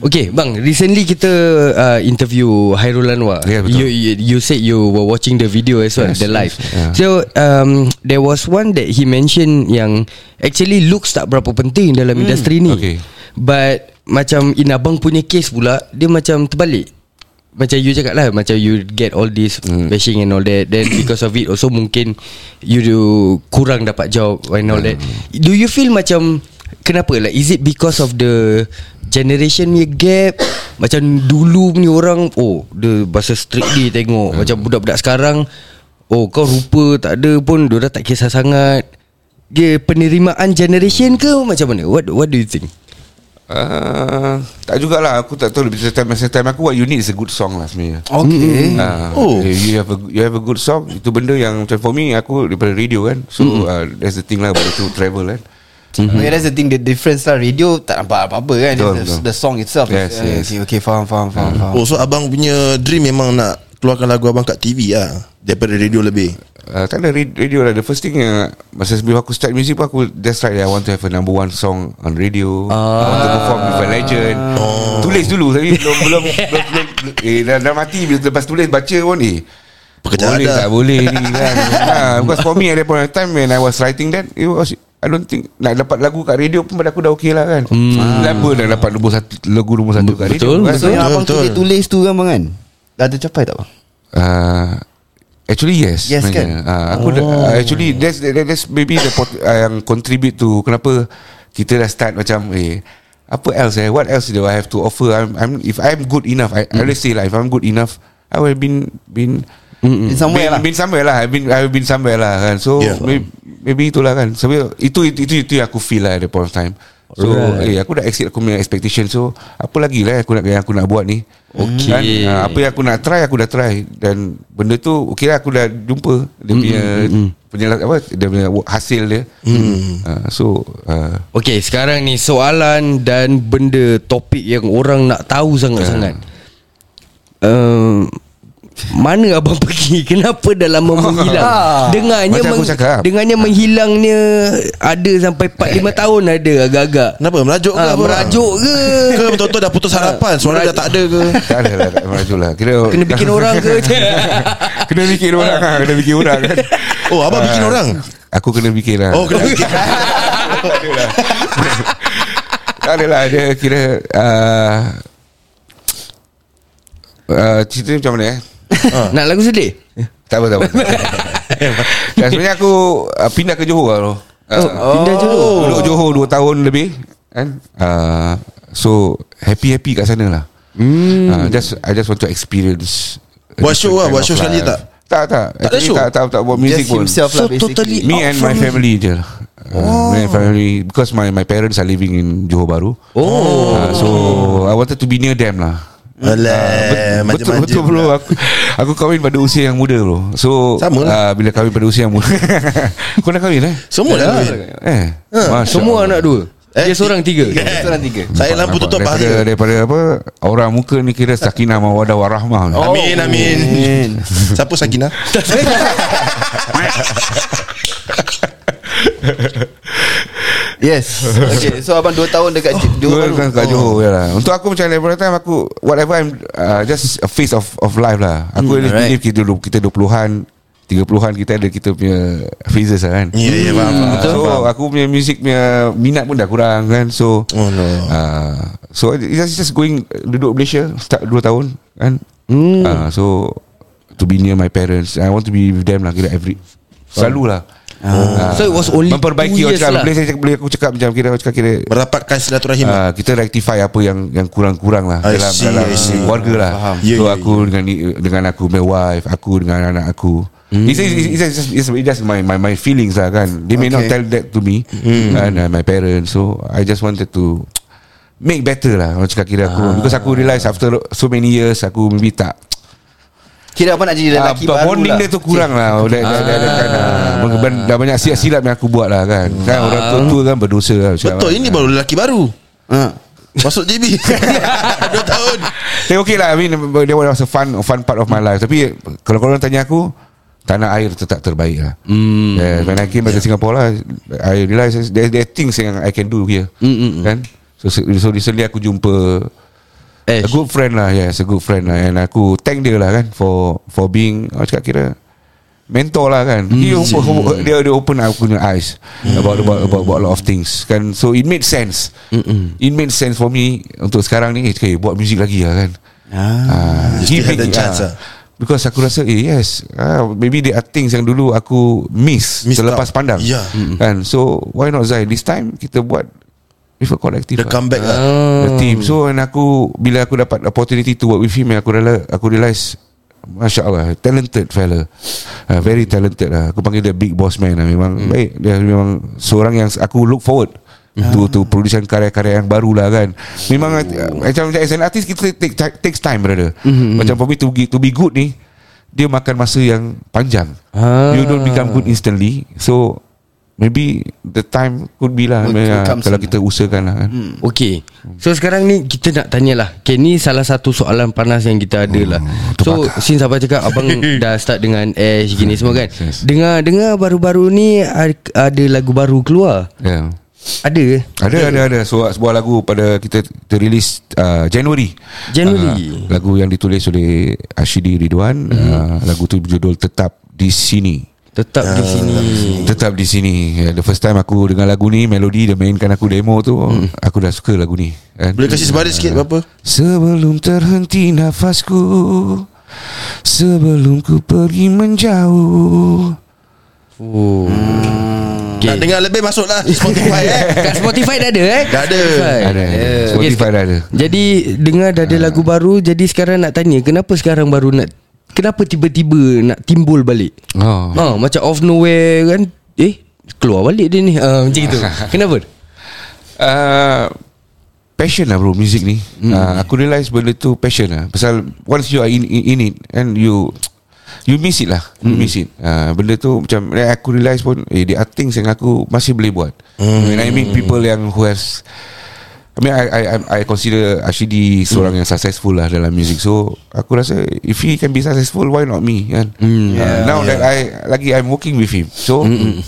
Speaker 3: Okay, bang. Recently kita uh, interview Hairul Anwar.
Speaker 6: Ya, betul.
Speaker 3: you, you you said you were watching the video as well,
Speaker 6: Yes,
Speaker 3: the live.
Speaker 6: yes, yeah.
Speaker 3: So um, there was one that he mentioned yang actually looks tak berapa penting dalam industri ni.
Speaker 6: okay.
Speaker 3: But macam in abang punya case pula dia macam terbalik. Macam you cakap lah Macam you get all this
Speaker 6: Hmm.
Speaker 3: Bashing and all that Then because of it Also mungkin You do Kurang dapat job And all that.
Speaker 6: Hmm.
Speaker 3: Do you feel macam Kenapa? Like Is it because of the Generation punya gap? Macam dulu punya orang Oh Dia bahasa strictly tengok.
Speaker 6: Hmm.
Speaker 3: Macam budak-budak sekarang Oh kau rupa tak ada pun Dia dah tak kisah sangat. Dia penerimaan generation ke Macam mana? What What do you think
Speaker 6: uh, Tak jugalah Aku tak tahu Bisa time, masa time aku What you need is a good song lah sebenarnya
Speaker 4: Okay
Speaker 6: Uh,
Speaker 2: Oh.
Speaker 6: you have a you have a good song itu benda yang macam for me aku daripada radio kan so uh, that's the thing lah about to travel kan
Speaker 4: Mm-hmm. Yeah, that's the thing The difference lah Radio tak nampak apa-apa kan
Speaker 6: Betul,
Speaker 4: the,
Speaker 6: betul.
Speaker 4: the song itself
Speaker 6: Yes,
Speaker 4: uh,
Speaker 6: yes.
Speaker 4: Okay, okay faham faham faham, faham.
Speaker 2: Oh so abang punya dream memang nak keluarkan lagu abang kat TV lah daripada radio lebih.
Speaker 6: Uh, tak ada ra- radio lah the first thing yang masa sebelum aku start music pun aku that's right I want to have a number one song on radio I want to perform with a legend tulis dulu tapi belum belum, belum, belum, belum eh dah, dah mati lepas tulis baca pun eh
Speaker 2: Pekerjaan
Speaker 6: boleh
Speaker 2: dah.
Speaker 6: tak boleh ni kan ha, because for me at that point of time when I was writing that it was I don't think nak dapat lagu kat radio pun pada aku dah okey lah kan. Hmm. Lama dah dapat nombor satu lagu nombor satu kat radio.
Speaker 3: Betul,
Speaker 6: kan?
Speaker 4: So
Speaker 3: betul.
Speaker 4: yang abang
Speaker 2: betul.
Speaker 4: tulis-tulis tu kan bang kan Dah tercapai tak bang?
Speaker 6: Uh, actually yes.
Speaker 4: Yes,
Speaker 6: sebenarnya.
Speaker 4: kan?
Speaker 6: Uh, aku oh. uh, actually that's that, that's maybe the pot, uh, yang contribute to kenapa kita dah start macam eh apa else eh what else do I have to offer I'm, I'm if I'm good enough I, I always say like if I'm good enough I will have been been
Speaker 4: In somewhere
Speaker 6: been,
Speaker 4: lah
Speaker 6: been somewhere lah I've been I've been somewhere lah kan so
Speaker 2: Yeah.
Speaker 6: yeah. maybe, maybe itulah kan so itu itu itu, itu yang aku feel lah at the point of time so
Speaker 3: Alright.
Speaker 6: eh aku dah exceed aku punya expectation. So apa lagi lah aku nak yang aku nak buat ni?
Speaker 3: Okay.
Speaker 6: kan, ah, apa yang aku nak try aku dah try. Dan benda tu okey lah aku dah jumpa. Dia punya punya apa dia punya hasil dia. Ah, so uh,
Speaker 3: Okay sekarang ni soalan dan benda topik yang orang nak tahu sangat-sangat. Uh, Mana abang pergi? Kenapa dah lama menghilang Dengarnya
Speaker 6: Macam aku cakap.
Speaker 3: Dengarnya menghilangnya Ada sampai 4-5 tahun ada agak-agak.
Speaker 2: Kenapa? Merajuk ke
Speaker 3: Ah,
Speaker 2: apa?
Speaker 3: Merajuk ke?
Speaker 2: Ke betul-betul dah putus harapan? Suara dah tak ada ke?
Speaker 6: Tak ada lah tak maju lah. Kira
Speaker 3: Kena bikin orang ke?
Speaker 6: Kena bikin orang. Ah, kena bikin orang kan.
Speaker 2: Oh abang bikin
Speaker 6: Ah,
Speaker 2: orang?
Speaker 6: aku kena bikin lah.
Speaker 2: Oh kena bikin.
Speaker 6: Tak adalah Dia kira uh, uh, Cerita ni macam mana eh
Speaker 3: Nak lagu sedih?
Speaker 6: Tak apa tak apa. Dan sebenarnya aku uh, Pindah ke Johor lah uh,
Speaker 3: Pindah Johor?
Speaker 6: Duduk Johor 2 tahun lebih kan? Uh, So Happy-happy kat sana lah. Hmm. uh, just, I just want to experience
Speaker 2: Buat show lah, Buat show sekali tak?
Speaker 6: Tak tak.
Speaker 2: Tak ada show?
Speaker 6: tak, tak, tak buat music
Speaker 4: Just
Speaker 6: pun.
Speaker 4: himself
Speaker 2: So
Speaker 4: lah basically.
Speaker 2: totally
Speaker 6: Me and my family je lah. Uh, me and family because my my parents are living in Johor Bahru.
Speaker 3: Oh.
Speaker 6: Uh, so I wanted to be near them lah.
Speaker 2: Alah
Speaker 6: betul
Speaker 2: manja-manja
Speaker 6: betul bro aku, aku kahwin pada usia yang muda bro. So
Speaker 2: Sama lah.
Speaker 6: uh, bila kahwin pada usia yang muda. Kau dah kahwin eh?
Speaker 2: Semua dah kahwin.
Speaker 6: Eh. Masya
Speaker 3: Semua
Speaker 6: Allah.
Speaker 3: anak dua
Speaker 2: Eh,
Speaker 3: Dia seorang tiga
Speaker 4: Seorang tiga
Speaker 2: Saya lampu tutup
Speaker 6: daripada,
Speaker 2: bahaya
Speaker 6: daripada apa Orang muka ni kira sakinah mawadah warahmah. Oh.
Speaker 2: Amin amin Siapa Sakinah
Speaker 4: Yes Okay so abang 2 tahun dekat
Speaker 6: Dua
Speaker 4: Johor
Speaker 6: kan kat Johor ya lah. Untuk aku macam daripada time aku whatever I'm uh, just a phase of of life lah. Aku hmm,
Speaker 3: alright.
Speaker 6: believe kita dulu kita 20-an 30-an kita ada kita punya phases lah kan.
Speaker 2: Ya ya faham faham.
Speaker 6: So aku punya music punya minat pun dah kurang kan. So
Speaker 2: Oh no
Speaker 6: uh, so it's just, just going duduk Malaysia start 2 tahun kan. Hmm. Uh, so to be near my parents, I want to be with them lah kira every selalu lah. Ah.
Speaker 3: So it was only
Speaker 6: memperbaiki
Speaker 3: two years
Speaker 6: cakap
Speaker 3: lah.
Speaker 6: boleh saya boleh aku cakap macam kira aku cakap kira
Speaker 2: Merapatkan silaturahim
Speaker 6: uh, kita rectify apa yang yang kurang-kurang lah
Speaker 2: I
Speaker 6: dalam
Speaker 2: see,
Speaker 6: dalam
Speaker 2: I see.
Speaker 6: keluarga lah.
Speaker 2: Faham.
Speaker 6: So
Speaker 2: Ya, ya,
Speaker 6: aku dengan dengan aku my wife, aku dengan anak aku. Mm. It's, it's, it's, it's, it's, it's just my, my my feelings lah kan. They may not
Speaker 4: Okay.
Speaker 6: tell that to me
Speaker 2: Hmm.
Speaker 6: and uh, my parents. So I just wanted to Make better lah Orang cakap kira aku Because aku realise After so many years Aku maybe tak
Speaker 4: Kira apa nak jadi lelaki
Speaker 6: Ah,
Speaker 4: baru
Speaker 6: Bonding
Speaker 4: lah
Speaker 6: dia tu kurang lah Dah, dah, dah, dah, kan, ah. dah banyak silap-silap yang aku buat lah kan Kan orang tua-tua kan berdosa lah
Speaker 2: Betul ini baru lelaki baru
Speaker 4: ha.
Speaker 2: Masuk JB Dua tahun
Speaker 6: Tapi okay lah I mean That was a fun Fun part of my life Tapi Kalau korang tanya aku Tanah air tetap terbaik lah mm. yeah, When I came back to Singapore lah I realise there, there are things yang I can do here
Speaker 3: Mm, mm,
Speaker 6: Kan So, so recently aku jumpa
Speaker 3: Ash.
Speaker 6: A good friend lah Yes a good friend lah. And aku thank dia lah kan For for being Aku cakap kira Mentor lah kan.
Speaker 3: Hmm.
Speaker 6: He open, dia, dia open aku punya eyes about, about, about, about a lot of things kan. So it made sense. It made sense for me Untuk sekarang ni okay, Buat music lagi lah kan. Ah,
Speaker 2: You still have the chance lah.
Speaker 6: Because aku rasa eh yes ah, Maybe there are things yang dulu aku miss,
Speaker 2: Missed
Speaker 6: Terlepas
Speaker 2: out.
Speaker 6: pandang.
Speaker 2: Ya.
Speaker 6: kan? So why not Zai This time kita buat With a collective
Speaker 2: The
Speaker 6: lah.
Speaker 2: comeback lah.
Speaker 6: The team. So and aku bila aku dapat opportunity to work with him, aku realize, aku realize Masya Allah Talented fella. Uh, Very talented lah. Aku panggil dia Big boss man lah. Memang hmm. baik. Dia memang Seorang yang aku look forward To, to production karya-karya yang baru lah kan. Memang uh, Macam as an artist Kita take, take, takes time brother. Macam for me to, be- to be good ni Dia makan masa yang panjang.
Speaker 3: Ah.
Speaker 6: You don't become good instantly. So Maybe The time could be lah
Speaker 4: Will
Speaker 6: uh, Kalau
Speaker 4: soon.
Speaker 6: kita usahakan lah kan
Speaker 3: Okay So sekarang ni Kita nak tanyalah Okay ni salah satu soalan panas Yang kita ada lah So since abang cakap Abang dah start dengan Ash Gini semua kan
Speaker 6: yes.
Speaker 3: Dengar Dengar baru-baru ni ad- Ada lagu baru keluar
Speaker 6: Yeah.
Speaker 3: Ada?
Speaker 6: Ada ada ada sebuah, sebuah lagu pada kita terrilis uh, Januari.
Speaker 3: Januari.
Speaker 6: Uh, lagu yang ditulis oleh Ashidi Ridwan. Mm-hmm. Uh, lagu tu berjudul Tetap di sini.
Speaker 3: Tetap di sini
Speaker 6: Tetap di sini. The first time aku dengar lagu ni, melodi dia mainkan aku demo tu, mm. aku dah suka lagu ni. Kan?
Speaker 2: Boleh kasih sebaris sikit berapa
Speaker 6: Sebelum terhenti nafasku Sebelum ku pergi menjauh
Speaker 3: Oh
Speaker 2: okay. Nak dengar lebih masuk lah Spotify eh
Speaker 3: Kat Spotify dah ada eh
Speaker 2: Dah ada.
Speaker 3: Spotify.
Speaker 6: Ada, ada.
Speaker 3: Yeah.
Speaker 6: Spotify
Speaker 3: Okay,
Speaker 6: dah ada.
Speaker 3: Jadi dengar dah ada lagu baru Jadi sekarang nak tanya Kenapa sekarang baru nak Kenapa tiba-tiba nak timbul balik?
Speaker 6: Oh.
Speaker 3: ha, Macam off nowhere kan Eh Keluar balik dia ni. Ha, Macam itu Kenapa?
Speaker 6: Uh, passion lah bro music ni. Mm. uh, aku realise benda tu passion lah. Pasal once you are in, in, in it and you you miss it lah. You miss it. Uh, benda tu macam eh, aku realise pun eh there are things yang aku masih boleh buat. Mm. when I meet people yang who has I mean I I I, consider Ashidi seorang yang successful lah dalam music so aku rasa if he can be successful why not me kan mm, yeah, uh, now yeah. that I lagi I'm working with him so mm.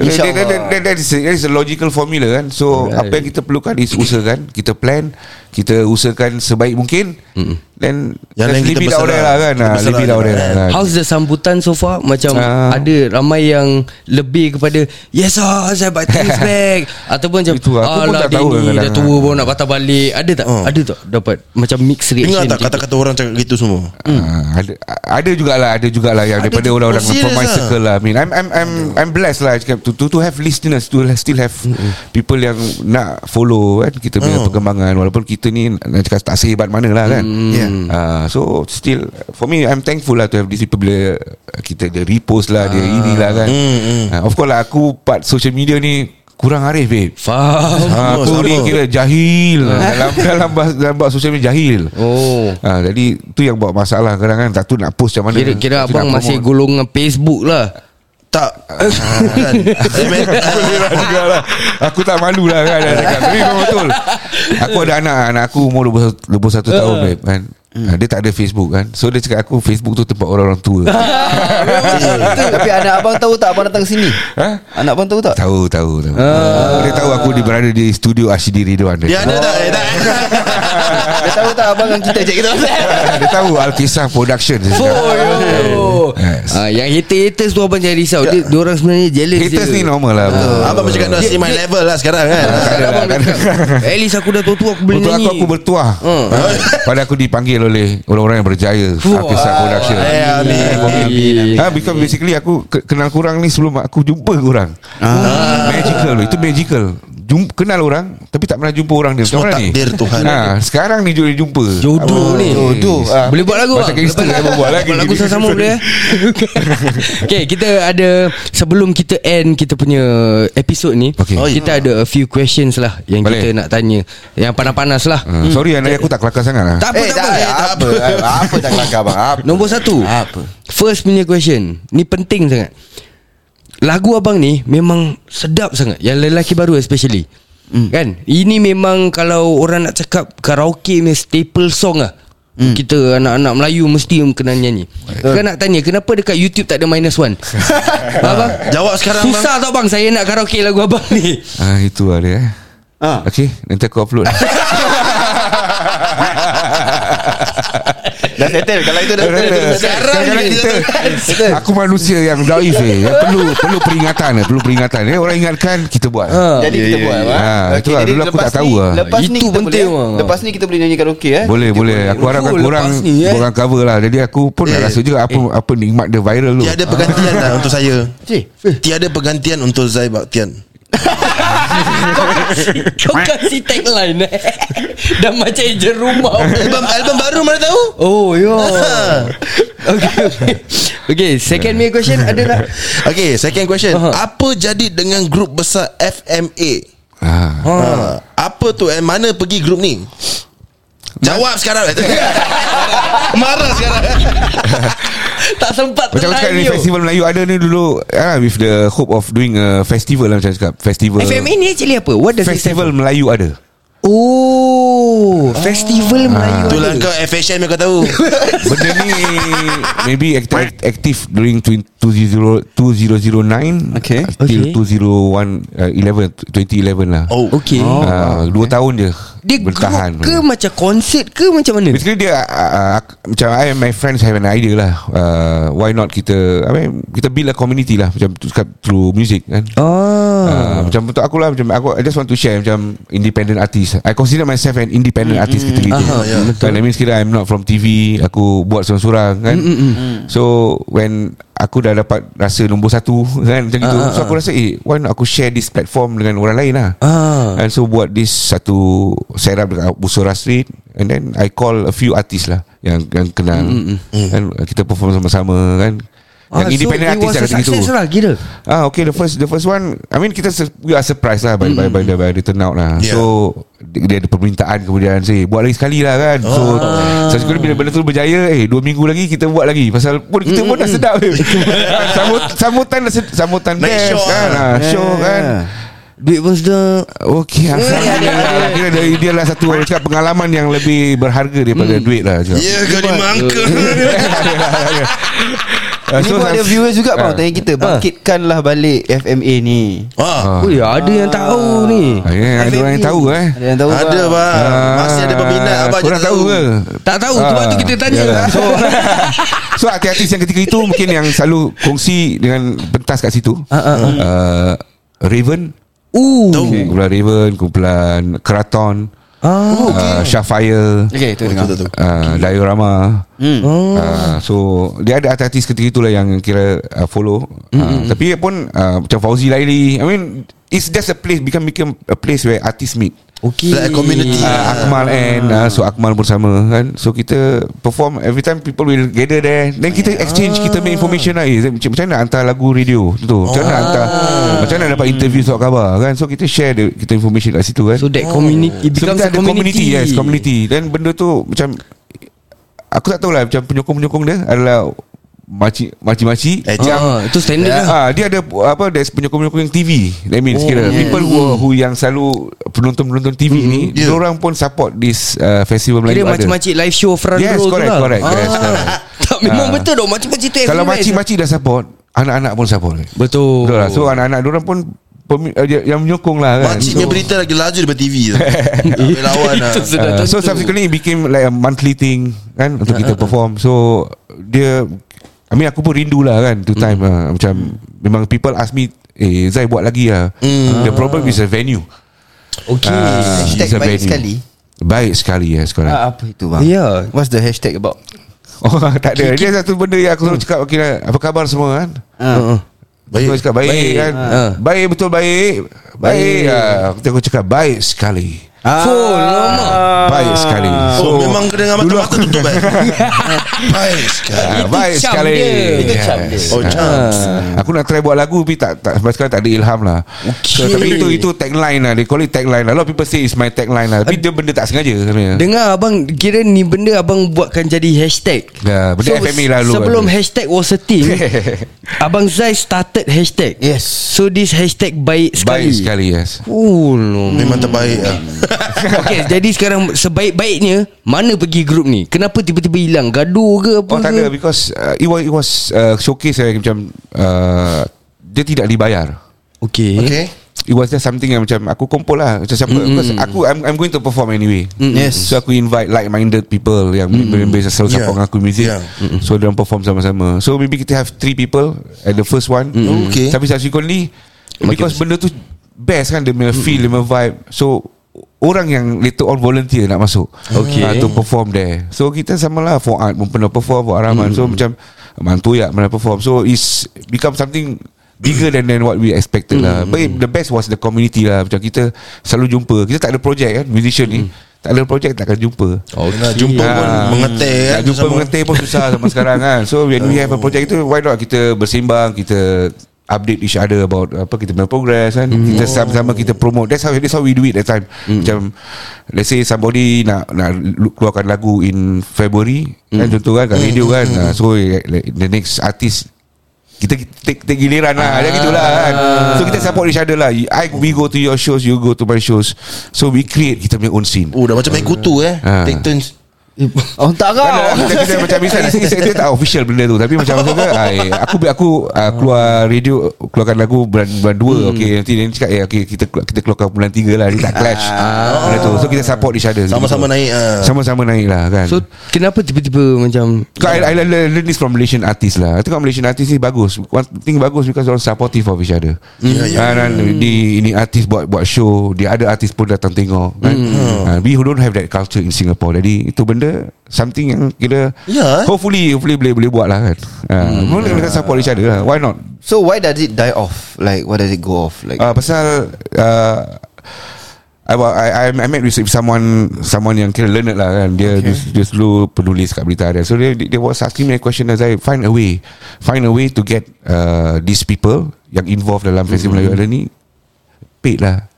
Speaker 6: That, that, that, that, that, is a, that is a logical formula kan So right. apa yang kita perlukan is usahakan Kita plan Kita usahakan sebaik mungkin mm. Then
Speaker 2: Yang lain kita
Speaker 6: there lah kan
Speaker 2: berserah. Kita
Speaker 6: Ah, there
Speaker 2: je.
Speaker 6: lah.
Speaker 3: How's the sambutan so far Macam
Speaker 6: Ah.
Speaker 3: ada ramai yang Lebih kepada Yes ah Saya buy things back Ataupun macam
Speaker 6: Itu, aku pun
Speaker 3: "Alah,
Speaker 6: tak tahu
Speaker 3: ni
Speaker 6: kadang-kadang."
Speaker 3: Dah tua baru nak patah balik Ada tak
Speaker 2: Oh.
Speaker 3: Ada tak dapat Macam mixed reaction
Speaker 2: Dengar tak kata-kata orang cakap gitu semua
Speaker 6: Ah, ada ada jugalah ada jugalah yang
Speaker 2: Ada
Speaker 6: daripada orang-orang
Speaker 2: oh,
Speaker 6: from my
Speaker 2: ah?
Speaker 6: circle lah. I mean I'm I'm I'm I'm blessed lah cakap, to, to to have listeners to still have people yang nak follow kan kita punya
Speaker 2: Oh.
Speaker 6: perkembangan walaupun kita ni nak cakap tak sehebat mana lah kan.
Speaker 2: Yeah.
Speaker 6: Uh, so still for me I'm thankful lah to have these people bila kita dia repost lah dia inilah kan. Uh, of course lah aku part social media ni kurang arif babe.
Speaker 3: Faham
Speaker 6: Ha, aku
Speaker 2: sama.
Speaker 6: ni kira jahil dalam dalam bahasa, dalam bahasa sosial media jahil.
Speaker 3: Oh
Speaker 6: Ha, jadi tu yang buat masalah kadang kan tak tahu nak post macam mana.
Speaker 3: Kira, kira abang masih
Speaker 6: promote.
Speaker 3: golongan Facebook lah
Speaker 2: Tak. Kan? Main
Speaker 6: Boleh lah lah. Aku tak malu lah kan. Tapi memang betul. Aku ada anak Anak aku umur 21, 21 tahun babe, kan Ha, dia tak ada Facebook kan? So dia cakap aku Facebook tu tempat orang-orang tua.
Speaker 4: Tapi anak abang tahu tak Abang datang sini?
Speaker 6: Ha?
Speaker 4: Anak abang tahu tak?
Speaker 6: Tahu tahu, tahu. Dia tahu aku di berada di studio Ashidi Ridwan
Speaker 2: Dia ada. Tak? Eh, tak?
Speaker 4: Dia tahu tak abang yang kita cek kita?
Speaker 6: Dia tahu Alkisah Production dia cakap.
Speaker 3: Oh yo.
Speaker 6: Yes.
Speaker 3: ah, Yang haters-haters tu abang jangan risau. Dia orang sebenarnya jealous
Speaker 6: Haters
Speaker 3: je.
Speaker 6: ni normal lah. Betul.
Speaker 2: Abang macam kat see my level lah sekarang kan?
Speaker 3: Cakap, At least aku dah tua-tua Aku boleh
Speaker 6: Untuk
Speaker 3: nyanyi.
Speaker 6: aku aku bertuah Pada aku dipanggil oleh Orang-orang yang berjaya Alkisah Production
Speaker 2: Eh, amin.
Speaker 6: Ha, because basically aku ke- kenal kurang ni sebelum aku jumpa kurang. Ah. Magical tu. Itu magical. Jum, kenal orang tapi tak pernah jumpa orang dia. Macam
Speaker 2: Semua
Speaker 6: mana ni?
Speaker 2: takdir Tuhan.
Speaker 6: Ha, sekarang ni dia jumpa.
Speaker 3: Jodoh ni
Speaker 6: Jodoh. Ah.
Speaker 3: Boleh buat lagu
Speaker 6: Macam gangster
Speaker 3: Lepas-
Speaker 6: yang buat lagi.
Speaker 3: Buat lagu sama-sama boleh eh? Okay kita ada Sebelum kita end Kita punya episod ni
Speaker 6: Okay.
Speaker 2: Oh,
Speaker 3: Kita ada a few questions lah Yang
Speaker 6: Boleh.
Speaker 3: kita nak tanya Yang panas-panas lah
Speaker 6: Uh, sorry anak aku tak kelakar sangat lah.
Speaker 3: Tak apa
Speaker 4: Eh
Speaker 3: tak
Speaker 4: tak
Speaker 3: apa
Speaker 4: apa? Apa. Apa tak kelakar bang? Apa?
Speaker 3: Nombor satu.
Speaker 2: Apa?
Speaker 3: First punya question. Ni penting sangat. Lagu abang ni Memang sedap sangat. Yang lelaki baru especially. Mm. Kan? Ini memang Kalau orang nak cakap Karaoke punya staple song lah. Mm. Kita anak-anak Melayu Mesti kena nyanyi. Kan nak tanya Kenapa dekat YouTube Tak ada minus one? Abang
Speaker 2: Jawab sekarang
Speaker 3: Susah tau bang? Saya nak karaoke lagu abang ni.
Speaker 6: Ah itu lah dia eh.
Speaker 4: Ah.
Speaker 6: Okay Nanti aku upload
Speaker 4: Dah settle Kalau itu dah settle
Speaker 2: Sekarang ni
Speaker 6: kita Aku manusia yang daif eh. Yang Perlu perlu peringatan eh. Perlu peringatan eh. Orang ingatkan Kita buat
Speaker 3: ha.
Speaker 4: Jadi kita buat bang.
Speaker 6: Ah,
Speaker 4: Okey,
Speaker 6: itu lah. Dulu aku tak tahu lah.
Speaker 4: Lepas ni
Speaker 3: Itu
Speaker 4: kita
Speaker 3: penting,
Speaker 4: boleh. Lepas ni kita boleh nyanyi karaoke eh
Speaker 6: Boleh boleh Aku harapkan
Speaker 3: Oh,
Speaker 6: korang
Speaker 3: eh.
Speaker 6: Korang cover lah Jadi aku pun nak rasa juga Apa apa nikmat dia viral tu
Speaker 2: Tiada pergantian lah untuk saya Tiada pergantian untuk Zai Baktian
Speaker 3: Kau kasih tagline eh Dah macam ejen rumah
Speaker 2: Album, album baru mana tahu
Speaker 3: Oh ya Okay okay Okay second me question ada tak
Speaker 2: Okay second question
Speaker 3: Aha.
Speaker 2: Apa jadi dengan grup besar FMA
Speaker 6: ah.
Speaker 3: ha.
Speaker 2: ha. Apa tu and mana pergi grup ni Jawab sekarang. Marah sekarang.
Speaker 3: Tak sempat
Speaker 6: Macam aku cakap ni. Festival Melayu ada ni dulu ah, With the hope of doing a festival lah Macam cakap. Festival.
Speaker 3: FMA ni actually apa? What does it
Speaker 6: Festival Melayu ada?
Speaker 3: Oh Festival Melayu
Speaker 2: Itulah
Speaker 3: ada.
Speaker 2: kau FHM yang kau tahu.
Speaker 6: Benda ni Maybe active, active During 20, 2009
Speaker 4: Okay.
Speaker 6: Till
Speaker 3: Okay.
Speaker 6: 2001 uh, 11 2011 lah.
Speaker 2: Oh.
Speaker 3: Okay.
Speaker 6: Ah, Dua tahun je
Speaker 3: Dia
Speaker 6: Bertahan
Speaker 3: ke macam konsert ke macam mana?
Speaker 6: Basically dia uh, uh, Macam I and my friends Have an idea lah. Uh, Why not kita I mean, Kita build a community lah Macam Through music kan.
Speaker 3: Ah,
Speaker 6: Uh, macam untuk aku lah macam aku I just want to share macam independent artist. I consider myself an independent
Speaker 3: Mm,
Speaker 6: artist kita gitu.
Speaker 3: Aha, ya,
Speaker 6: Kan that means kira I'm not from TV, aku buat seorang-seorang kan.
Speaker 3: Mm,
Speaker 6: So when aku dah dapat rasa nombor satu kan macam gitu.
Speaker 3: Ah,
Speaker 6: So aku rasa eh why not aku share this platform dengan orang lain lah.
Speaker 3: Ah.
Speaker 6: And so buat this satu setup dekat Busora Street and then I call a few artists lah yang yang kenal. Kan kita perform sama-sama kan. Yang
Speaker 3: Ah,
Speaker 6: independent
Speaker 3: so
Speaker 6: artist lah kata gitu.
Speaker 3: lah kira
Speaker 6: Ah okay the first the first one I mean kita we are surprised lah by, by, by, the, by the turnout lah.
Speaker 2: Yeah.
Speaker 6: So dia dia ada permintaan kemudian say buat lagi sekali lah kan. So
Speaker 3: Ah.
Speaker 6: so sekali bila benda tu berjaya eh dua minggu lagi kita buat lagi pasal pun kita pun dah sedap eh. Sambut sambutan dah sed- sambutan
Speaker 2: Naik
Speaker 6: best
Speaker 2: show
Speaker 6: kan.
Speaker 2: lah.
Speaker 6: Ah, show kan.
Speaker 3: Duit pun sudah
Speaker 6: Okey Alhamdulillah Kira dia, dia lah satu orang cakap pengalaman yang lebih berharga daripada duit lah cakap.
Speaker 2: Ya kau ni mangka
Speaker 6: Ah,
Speaker 4: Ini
Speaker 6: so
Speaker 4: buat ada viewers juga bang
Speaker 6: Ah.
Speaker 4: Tanya kita Bangkitkanlah balik FMA ni
Speaker 2: ah.
Speaker 3: Oh ya ada yang tahu ni
Speaker 6: Ah, ya, ada orang yang tahu eh.
Speaker 4: Ada yang tahu
Speaker 2: Ada
Speaker 4: bang
Speaker 2: bang
Speaker 6: Ah,
Speaker 2: Masih ada peminat Abang
Speaker 6: Korang tahu ke?
Speaker 3: Tak tahu Sebab tu kita tanya
Speaker 6: yalah. So So artis-artis yang ketika itu Mungkin yang selalu Kongsi dengan Pentas kat situ
Speaker 3: Ah, ah, ah.
Speaker 6: uh, Raven
Speaker 3: Uh
Speaker 6: okay. Kumpulan Raven Kumpulan Keraton
Speaker 3: Ah.
Speaker 6: uh, Shafire
Speaker 4: Okay tu dengar
Speaker 2: Betul, betul.
Speaker 6: uh, Diorama
Speaker 4: Hmm.
Speaker 3: Oh.
Speaker 6: Uh, so dia ada artis ketika itulah yang kira uh, follow. Uh, tapi pun uh, macam Fauzi Laili, I mean it's just a place become become a place where artists meet.
Speaker 3: Okay
Speaker 2: Like a community.
Speaker 6: Uh, Akmal and uh, so Akmal bersama kan. So kita perform every time people will gather there. Then kita exchange kita make information lah. Eh, macam macam mana hantar lagu radio tu. Macam mana hantar macam mana dapat interview soal khabar kan. So kita share the, kita information kat situ kan.
Speaker 3: So that community It
Speaker 6: So
Speaker 3: becomes
Speaker 6: kita
Speaker 3: a
Speaker 6: community.
Speaker 3: community
Speaker 6: Yes community Dan benda tu Macam Aku tak tahu lah Macam penyokong-penyokong dia Adalah Makcik Makcik-makcik
Speaker 2: Eh,
Speaker 6: yang
Speaker 3: ah, Itu standard lah
Speaker 6: Ah, dia ada apa there's penyokong-penyokong yang TV. That means
Speaker 3: Oh,
Speaker 6: kira
Speaker 3: yeah.
Speaker 6: people who, who yang selalu penonton-penonton TV ni,
Speaker 2: Yeah.
Speaker 6: yeah. orang pun support this uh, festival
Speaker 3: Kira
Speaker 6: Melayu ada.
Speaker 3: macam-macam live show front
Speaker 6: Yes,
Speaker 3: row
Speaker 6: correct,
Speaker 3: tu lah
Speaker 6: correct,
Speaker 3: ah.
Speaker 6: yes, correct.
Speaker 3: Tak memang
Speaker 6: Ah.
Speaker 3: betul dong Macam-macam tu
Speaker 6: Kalau
Speaker 3: everywhere.
Speaker 6: makcik-makcik dah support, anak-anak pun support.
Speaker 3: Betul
Speaker 6: Betul lah. So anak-anak orang pun pemi- uh, dia- yang menyokong lah kan.
Speaker 2: Makciknya
Speaker 6: so,
Speaker 2: berita lagi laju daripada TV tu lawan lah
Speaker 6: Uh, so subsequently it became like a monthly thing kan untuk kita perform. So dia I mean aku pun rindu lah kan to time lah. macam memang people ask me eh Zai buat lagi lah. The problem is a venue.
Speaker 3: Okay
Speaker 6: Ah,
Speaker 4: Hashtag baik
Speaker 6: venue.
Speaker 4: sekali
Speaker 6: Baik sekali ya sekarang.
Speaker 4: Ah, Apa itu bang
Speaker 3: Ya
Speaker 4: What's the hashtag about
Speaker 6: Oh tak ada. Dia satu benda yang aku selalu cakap okay, lah, apa khabar semua kan?
Speaker 4: Ah.
Speaker 6: Baik. Aku cakap baik,
Speaker 3: Baik.
Speaker 6: kan.
Speaker 3: Ha.
Speaker 6: Baik betul baik. Baik. Ah, Aku, aku cakap baik sekali.
Speaker 3: Full lama.
Speaker 6: Baik sekali
Speaker 2: Oh memang kena dengan mata-mata tutup eh Baik sekali
Speaker 6: Ah, Baik
Speaker 3: Itu
Speaker 6: sekali
Speaker 3: dia.
Speaker 4: Itu charm dia.
Speaker 6: Yes.
Speaker 2: Oh chance
Speaker 6: Aku nak try buat lagu Tapi tak, tak sampai sekarang tak ada ilham lah okay. so, Tapi itu itu tagline lah They call it tagline lah A lot of people say it's my tagline lah Tapi dia benda tak sengaja sebenarnya
Speaker 3: Dengar abang Kira ni benda abang buatkan jadi hashtag
Speaker 6: Ya, benda FMA lalu
Speaker 3: Sebelum
Speaker 6: kan.
Speaker 3: hashtag was a thing Abang Zai started hashtag
Speaker 4: Yes.
Speaker 3: So this hashtag baik sekali
Speaker 6: Baik sekali yes
Speaker 3: Oh no.
Speaker 2: Memang terbaik lah
Speaker 3: Okay jadi sekarang Sebaik-baiknya Mana pergi grup ni Kenapa tiba-tiba hilang Gaduh ke apa
Speaker 6: Oh tak
Speaker 3: ke?
Speaker 6: ada Because uh, It was, it was uh, Showcase eh, Macam uh, Dia tidak dibayar
Speaker 3: Okay,
Speaker 2: Okay
Speaker 6: It was just something yang macam Aku kumpul lah Macam siapa mm-hmm. Because aku I'm, I'm going to perform anyway
Speaker 4: Yes.
Speaker 6: So aku invite like-minded people Yang mm-hmm. member selalu support
Speaker 2: Yeah.
Speaker 6: yeah. aku music
Speaker 2: Yeah.
Speaker 6: mm-hmm. So dia perform sama-sama So maybe kita have three people At the first one mm-hmm.
Speaker 2: Okay.
Speaker 6: Tapi subsequently Because benda tu Best kan Dia punya feel Dia punya vibe So Orang yang later on volunteer nak masuk.
Speaker 3: Okay.
Speaker 6: uh, To perform there. So kita sama lah Fuad pun pernah perform Fuad Rahman. So macam Mantuyak pernah perform. So it's Become something Bigger than, than what we expected lah. But the best was the community lah. Macam kita Selalu jumpa. Kita tak ada project kan Musician ni. Tak ada project takkan jumpa.
Speaker 2: Nak jumpa pun
Speaker 6: Ah.
Speaker 2: mengetik kan
Speaker 6: Nak jumpa mengetik pun susah sama sekarang kan. So when we have a project itu Why not kita bersembang Kita update each other about apa kita punya progress kan. Kita sama-sama kita promote. That's how that's how we do it that time. Macam let's say somebody nak nak lu- keluarkan lagu in February kan contoh kan kat radio kan. Ah, so like, the next artist kita take, take giliran lah. Macam gitulah kan. So kita support each other lah. I, We go to your shows You go to my shows. So we create Kita punya own scene.
Speaker 2: Oh dah macam main kutu eh.
Speaker 6: Ah.
Speaker 2: Take turns
Speaker 4: Oh tak kau.
Speaker 6: Kan, kita, kita macam misal itu tak official benda tu Tapi macam macam ai, Aku aku uh, keluar radio Keluarkan lagu bulan bulan 2 hmm. Okay nanti dia cakap eh, okay, kita, keluar- kita keluarkan bulan 3 lah Dia tak clash Benda tu So kita support each other
Speaker 2: Sama-sama
Speaker 6: Gitu.
Speaker 2: naik ah.
Speaker 6: Sama-sama naik lah kan
Speaker 3: So kenapa tiba-tiba macam
Speaker 6: Because I, I learn, this from Malaysian artist lah I tengok Malaysian artist ni bagus One thing bagus Because orang supportive of each other
Speaker 2: Ya, ya.
Speaker 6: kan, kan, Di ini artis buat buat show Di ada artis pun datang tengok kan? Uh, We who don't have that culture in Singapore Jadi itu benda Something yang kira
Speaker 2: Ya, eh?
Speaker 6: Hopefully Hopefully boleh boleh buat lah kan uh, Mula kena support each other lah. Why not?
Speaker 4: So why does it die off? Like why does it go off? Like
Speaker 6: uh, Pasal uh, I, I, I, met with someone Someone yang kira learned lah kan. Dia, okay. dia, dia selalu penulis kat berita dia. So dia, dia was asking me a question As I find a way Find a way to get uh, These people Yang involved dalam Festival Melayu Ada ni Paid lah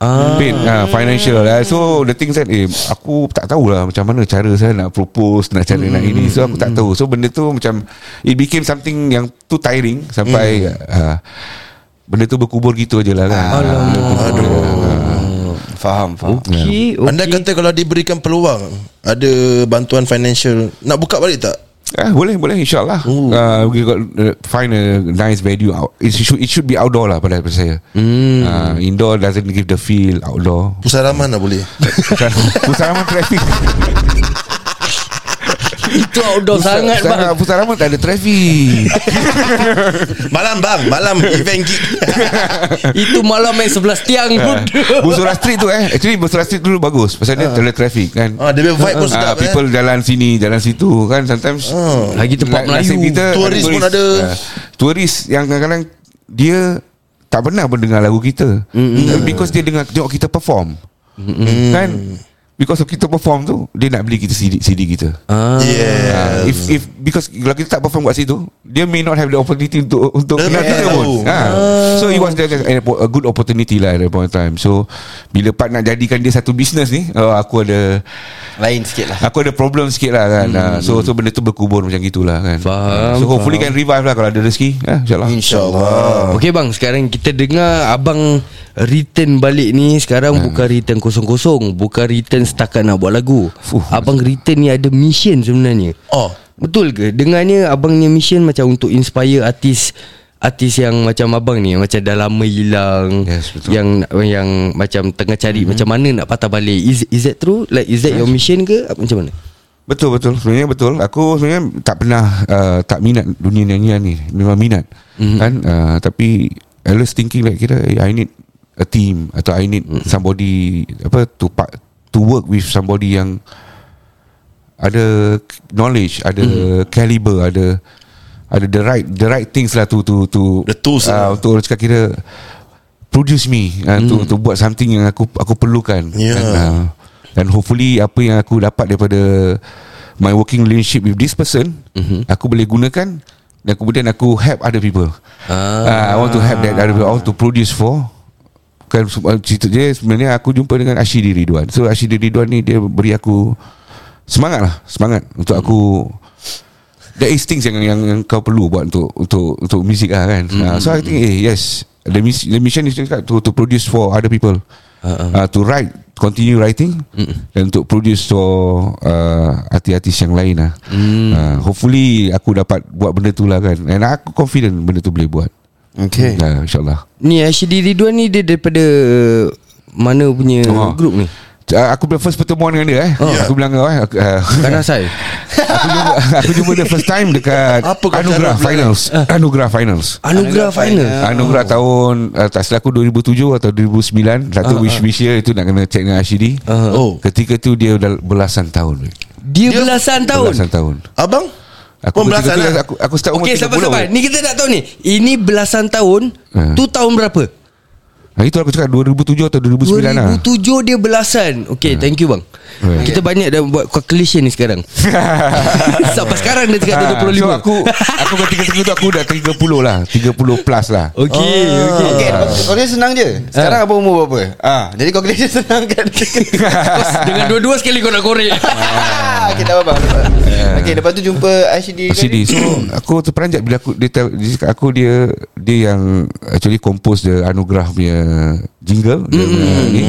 Speaker 6: ah. Paid uh, Financial. Lah So the thing that eh, Aku tak tahulah Macam mana cara saya nak propose Nak cara nak ini. So aku tak tahu. So benda tu macam It became something yang Too tiring Sampai uh, Benda tu berkubur gitu je lah kan Alamak
Speaker 4: Hmm, faham faham.
Speaker 3: Okay, okay.
Speaker 2: Anda kata kalau diberikan peluang Ada bantuan financial Nak buka balik tak?
Speaker 6: Ah, boleh boleh insyaallah. Uh, we got uh, find a nice venue out. It should it should be outdoor lah pada pada saya. Mm. Uh, indoor doesn't give the feel outdoor.
Speaker 2: Pusaraman lah boleh
Speaker 6: Pusaraman traffic.
Speaker 3: Itu outdoor sangat bang.
Speaker 6: Pusaraman tak ada traffic.
Speaker 2: Malam bang. Malam event gig.
Speaker 3: Itu malam main sebelah tiang pun
Speaker 6: Busura Street tu eh. Actually Busura Street dulu bagus. Pasal dia tak ada traffic kan.
Speaker 2: ah, Dia punya vibe pun
Speaker 6: Ah,
Speaker 2: sedap
Speaker 6: people
Speaker 2: eh
Speaker 6: jalan sini Jalan situ kan. Sometimes
Speaker 3: Lagi tempat
Speaker 6: nasib
Speaker 3: Melayu.
Speaker 2: Turis pun ada.
Speaker 6: Ah, Turis yang kadang-kadang Dia Tak pernah pun dengar lagu kita. Mm Because dia dengar Tengok kita perform. Mm Kan Because of kita perform tu Dia nak beli kita CD, CD kita
Speaker 3: ah.
Speaker 2: Yeah
Speaker 6: Uh, if if because kalau kita tak perform kat situ, dia may not have the opportunity untuk untuk
Speaker 2: tak
Speaker 6: kita
Speaker 2: tahu.
Speaker 6: pun. Ha. So it was a, a good opportunity lah at that point of time. So bila part nak jadikan dia satu business ni, oh, aku ada
Speaker 4: Lain sikit lah.
Speaker 6: aku ada problem sikit lah kan. Hmm. So so benda tu berkubur macam gitulah kan.
Speaker 3: Faham,
Speaker 6: So hopefully can revive lah kalau ada rezeki. Ha, insyaallah.
Speaker 2: InsyaAllah
Speaker 3: Okay bang Sekarang kita dengar Abang Return balik ni Sekarang bukan return kosong-kosong Bukan return setakat nak buat lagu
Speaker 6: Fuh.
Speaker 3: Abang return ni ada mission sebenarnya
Speaker 2: Oh
Speaker 3: Betul ke? Dengarnya abangnya mission macam untuk inspire artis artis yang macam abang ni yang macam dah lama hilang
Speaker 6: Yes, betul.
Speaker 3: yang yang macam tengah cari mm-hmm. macam mana nak patah balik is is that true like is that your mission ke Apa- macam mana
Speaker 6: Betul betul sebenarnya betul. Aku sebenarnya tak pernah uh, tak minat dunia nyanyian ni. Memang minat. Mm-hmm. Kan uh, tapi I was thinking like kira eh, I need a team atau I need mm-hmm. somebody apa to part, to work with somebody yang ada knowledge, ada mm-hmm. caliber, ada ada the right the right things lah to to to
Speaker 2: The tools
Speaker 6: uh,
Speaker 2: lah.
Speaker 6: untuk orang cakap kira produce me uh, untuk untuk buat something yang aku aku perlukan dan, uh, dan hopefully apa yang aku dapat daripada my working relationship with this person
Speaker 3: Mhm.
Speaker 6: aku boleh gunakan dan kemudian aku help other people
Speaker 3: Ah.
Speaker 6: uh, I want to help that other people I want to produce for kan se- cerita dia sebenarnya aku jumpa dengan Ashidi Ridwan. So Ashidi Ridwan ni dia beri aku semangat lah semangat untuk aku. There is things yang, yang yang kau perlu buat untuk untuk untuk music lah kan. Uh, so I think eh yes. The, mis- the mission is to to produce for other people. Uh, to write continue writing dan untuk produce for uh, artis-artis yang lain lah. Uh, hopefully aku dapat buat benda tu lah kan. And aku confident benda tu boleh buat
Speaker 4: Okay
Speaker 6: uh, insyaAllah
Speaker 3: Ni Ashidi Ridwan ni Dia daripada Mana punya
Speaker 6: Oh.
Speaker 3: Grup ni
Speaker 6: Uh, aku bila first pertemuan dengan dia eh. Oh. Aku bilang kau eh. Aku, uh,
Speaker 3: Kanasai
Speaker 6: aku jumpa aku jumpa dia first time dekat
Speaker 2: Apa
Speaker 6: Anugerah
Speaker 2: cara
Speaker 6: Finals. Anugerah Finals.
Speaker 3: Anugerah Final
Speaker 6: Anugerah tahun uh, tak salah aku 2007 atau 2009 satu wish wish year itu nak kena check dengan Ashidi.
Speaker 2: Oh
Speaker 6: Ketika tu dia dah belasan tahun.
Speaker 3: Dia, belasan tahun
Speaker 6: Belasan tahun.
Speaker 2: Abang
Speaker 6: Aku ketika tu
Speaker 2: lah
Speaker 6: aku aku start umur
Speaker 3: Okey
Speaker 6: 30.
Speaker 3: sabar-sabar Ni kita tak tahu ni Ini belasan tahun
Speaker 6: Ha.
Speaker 3: Tu tahun berapa?
Speaker 6: Ha, itu aku cakap 2007 atau 2009 lah.
Speaker 3: 2007 dia belasan. Okay thank you bang.
Speaker 6: Right.
Speaker 3: Kita banyak dah buat calculation ni sekarang. Sampai sekarang dia cakap
Speaker 6: Ha,
Speaker 3: 25
Speaker 6: so aku aku ketika tu aku dah 30 lah. 30 plus lah.
Speaker 3: Okay okay
Speaker 4: Okay Calculation senang je. Sekarang apa umur berapa? Ah, Jadi calculation senang kan?
Speaker 3: Dengan dua-dua sekali kau nak korek.
Speaker 4: Okay tak apa-apa Okay lepas tu jumpa Ashidi
Speaker 6: CD So aku terperanjat Bila aku dia, dia cakap aku dia Dia yang Actually compose the Anugerah punya Jingle dia punya ni.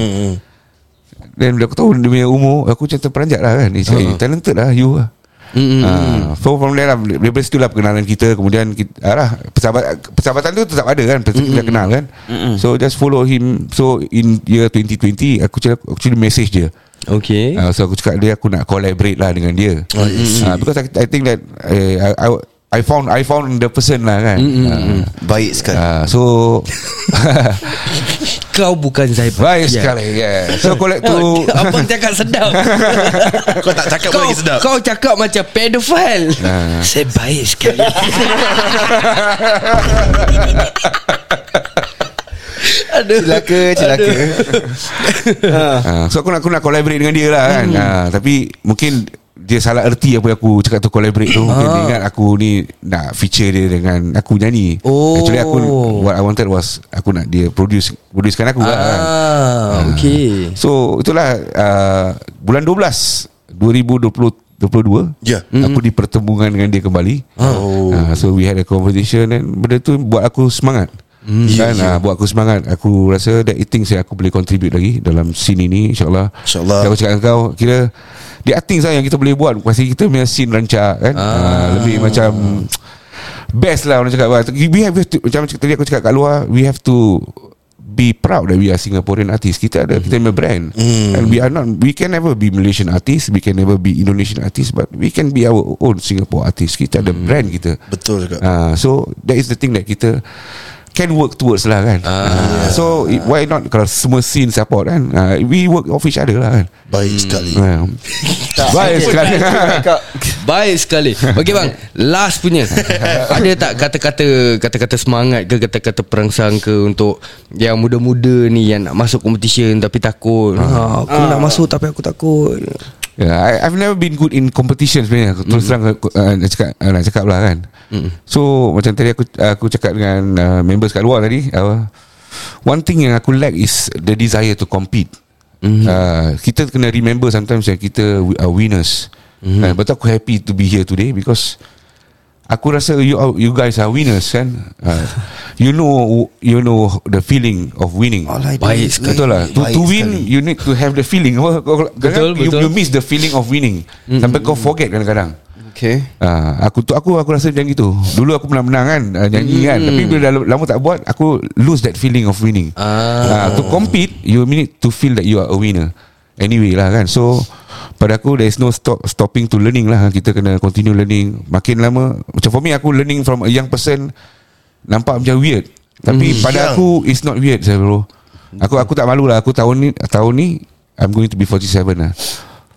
Speaker 6: Dan bila aku tahu Dia punya umur Aku macam terperanjat lah kan. Dia cakap eh, talented lah you lah. Ah, so from there lah Daripada situ lah perkenalan kita. Kemudian kita, ah, lah, persahabat, Persahabatan tu tetap ada kan Kita kita kenal kan. So just follow him. So in year 2020 Aku actually, actually message dia.
Speaker 3: Okay.
Speaker 6: Uh, so aku cakap dia aku nak collaborate lah dengan dia. Oh, yes. uh, because I, I think that uh, I, I I found I found the person lah kan. Uh,
Speaker 2: Baik sekali.
Speaker 6: Uh, so
Speaker 3: Kau bukan Zaibah
Speaker 6: baik sekali. Yeah. So collect tu
Speaker 3: Abang cakap sedap?
Speaker 2: Kau tak cakap
Speaker 3: kau,
Speaker 2: lagi sedap.
Speaker 3: kau cakap macam pedophile
Speaker 6: uh,
Speaker 3: Saya baik sekali. Aduh.
Speaker 4: Celaka Celaka
Speaker 6: uh, so aku nak aku nak collaborate dengan dia lah kan. Uh, tapi mungkin dia salah erti apa yang aku cakap tu collaborate tu. Mungkin dia ingat aku ni Nak feature dia dengan Aku nyanyi.
Speaker 3: Oh.
Speaker 6: Actually aku What I wanted was Aku nak dia produce Producekan aku lah. Kan
Speaker 3: Ah, okay
Speaker 6: So itulah uh, Bulan 12 2020 22
Speaker 2: Ya.
Speaker 6: Aku dipertemukan dengan dia kembali. Oh. uh, So we had a conversation And benda tu buat aku semangat mm. kan, uh, Buat aku semangat. Aku rasa that it things yang aku boleh contribute lagi Dalam scene ini InsyaAllah.
Speaker 2: InsyaAllah.
Speaker 6: Aku cakap dengan kau Kira There are lah yang kita boleh buat Pasti kita punya scene rancak kan? Ah. uh, Lebih macam Best lah orang cakap. We have to Macam tadi aku cakap kat luar We have to Be proud that we are Singaporean artists Kita ada Kita punya brand. And we are not We can never be Malaysian artists We can never be Indonesian artists But we can be our own Singapore artists Kita ada brand kita.
Speaker 2: Betul juga.
Speaker 6: Ah, So that is the thing that kita Can work towards lah kan. Ah, So it- why not Kalau semua scene support kan? Ah, We work off each other lah kan.
Speaker 2: Baik sekali.
Speaker 6: Ah. Baik sekali.
Speaker 3: Baik sekali. Okay bang. Last punya. Ada tak kata-kata Kata-kata semangat ke Kata-kata perangsang ke Untuk Yang muda-muda ni Yang nak masuk competition Tapi takut? Ha, Aku nak masuk Tapi aku takut
Speaker 6: Yeah, I, I've never been good in competition sebenarnya. Aku terus terang aku, uh, nak cakap uh, nak cakap lah kan. So macam tadi aku aku cakap dengan uh, members kat luar tadi, uh, one thing yang aku lack is the desire to compete. Uh, kita kena remember sometimes yang kita are winners. Uh, but aku happy to be here today because Aku rasa you are- you guys are winners kan. Uh, you know you know the feeling of winning.
Speaker 3: Baik sekali.
Speaker 6: Betul lah. To, to win
Speaker 2: sekali.
Speaker 6: you need to have the feeling. Kau- kadang you,
Speaker 3: betul.
Speaker 6: you miss the feeling of winning. Sampai kau forget kadang-kadang.
Speaker 4: Okay
Speaker 6: Ah, aku tu aku aku rasa macam gitu. Dulu aku pernah menang kan uh, nyanyi kan. Tapi bila dah lama tak buat aku lose that feeling of winning. Ah. to compete you need to feel that you are a winner. Anyway lah kan. So pada aku there is no stop stopping to learning lah. Kita kena continue learning. Makin lama macam for me aku learning from a young person nampak macam weird. Tapi pada
Speaker 2: young.
Speaker 6: aku it's not weird saya bro. Aku aku tak malu lah. Aku tahun ni tahun ni I'm going to be 47 lah.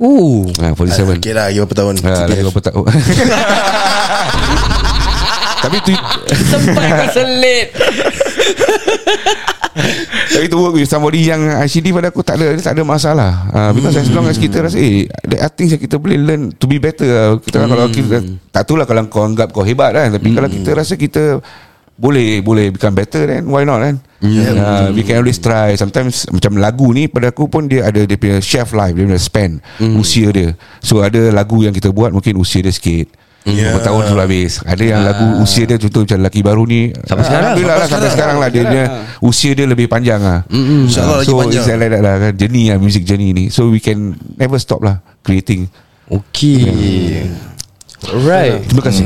Speaker 3: Oh
Speaker 6: Ah, 47.
Speaker 2: Okay lah Lagi berapa tahun
Speaker 6: Ah, lagi berapa tahun Tapi tu
Speaker 3: Sampai kau selit
Speaker 6: Tapi to work with somebody yang ICD pada aku tak ada tak ada masalah. Uh, because as long as kita rasa eh the things yang kita boleh learn to be better. Uh, kita kalau kita tak tahulah kalau kau anggap kau hebat kan tapi kalau kita rasa kita boleh boleh become better then why not kan yeah. uh, we can always try sometimes macam lagu ni pada aku pun dia ada dia punya shelf life dia punya span mm. usia dia so ada lagu yang kita buat mungkin usia dia sikit
Speaker 2: Yeah.
Speaker 6: yeah. Bertahun sudah habis. Ada yang lagu usia dia Contoh macam lelaki baru ni
Speaker 3: Sampai sekarang.
Speaker 6: Alhamdulillah lah Sampai sekarang? lah Dia punya Usia dia lebih panjang lah.
Speaker 2: InsyaAllah lagi
Speaker 6: So
Speaker 2: panjang.
Speaker 6: it's like that lah kan. Journey lah Music journey ni. So we can Never stop lah Creating.
Speaker 3: Okay Alright.
Speaker 6: Terima kasih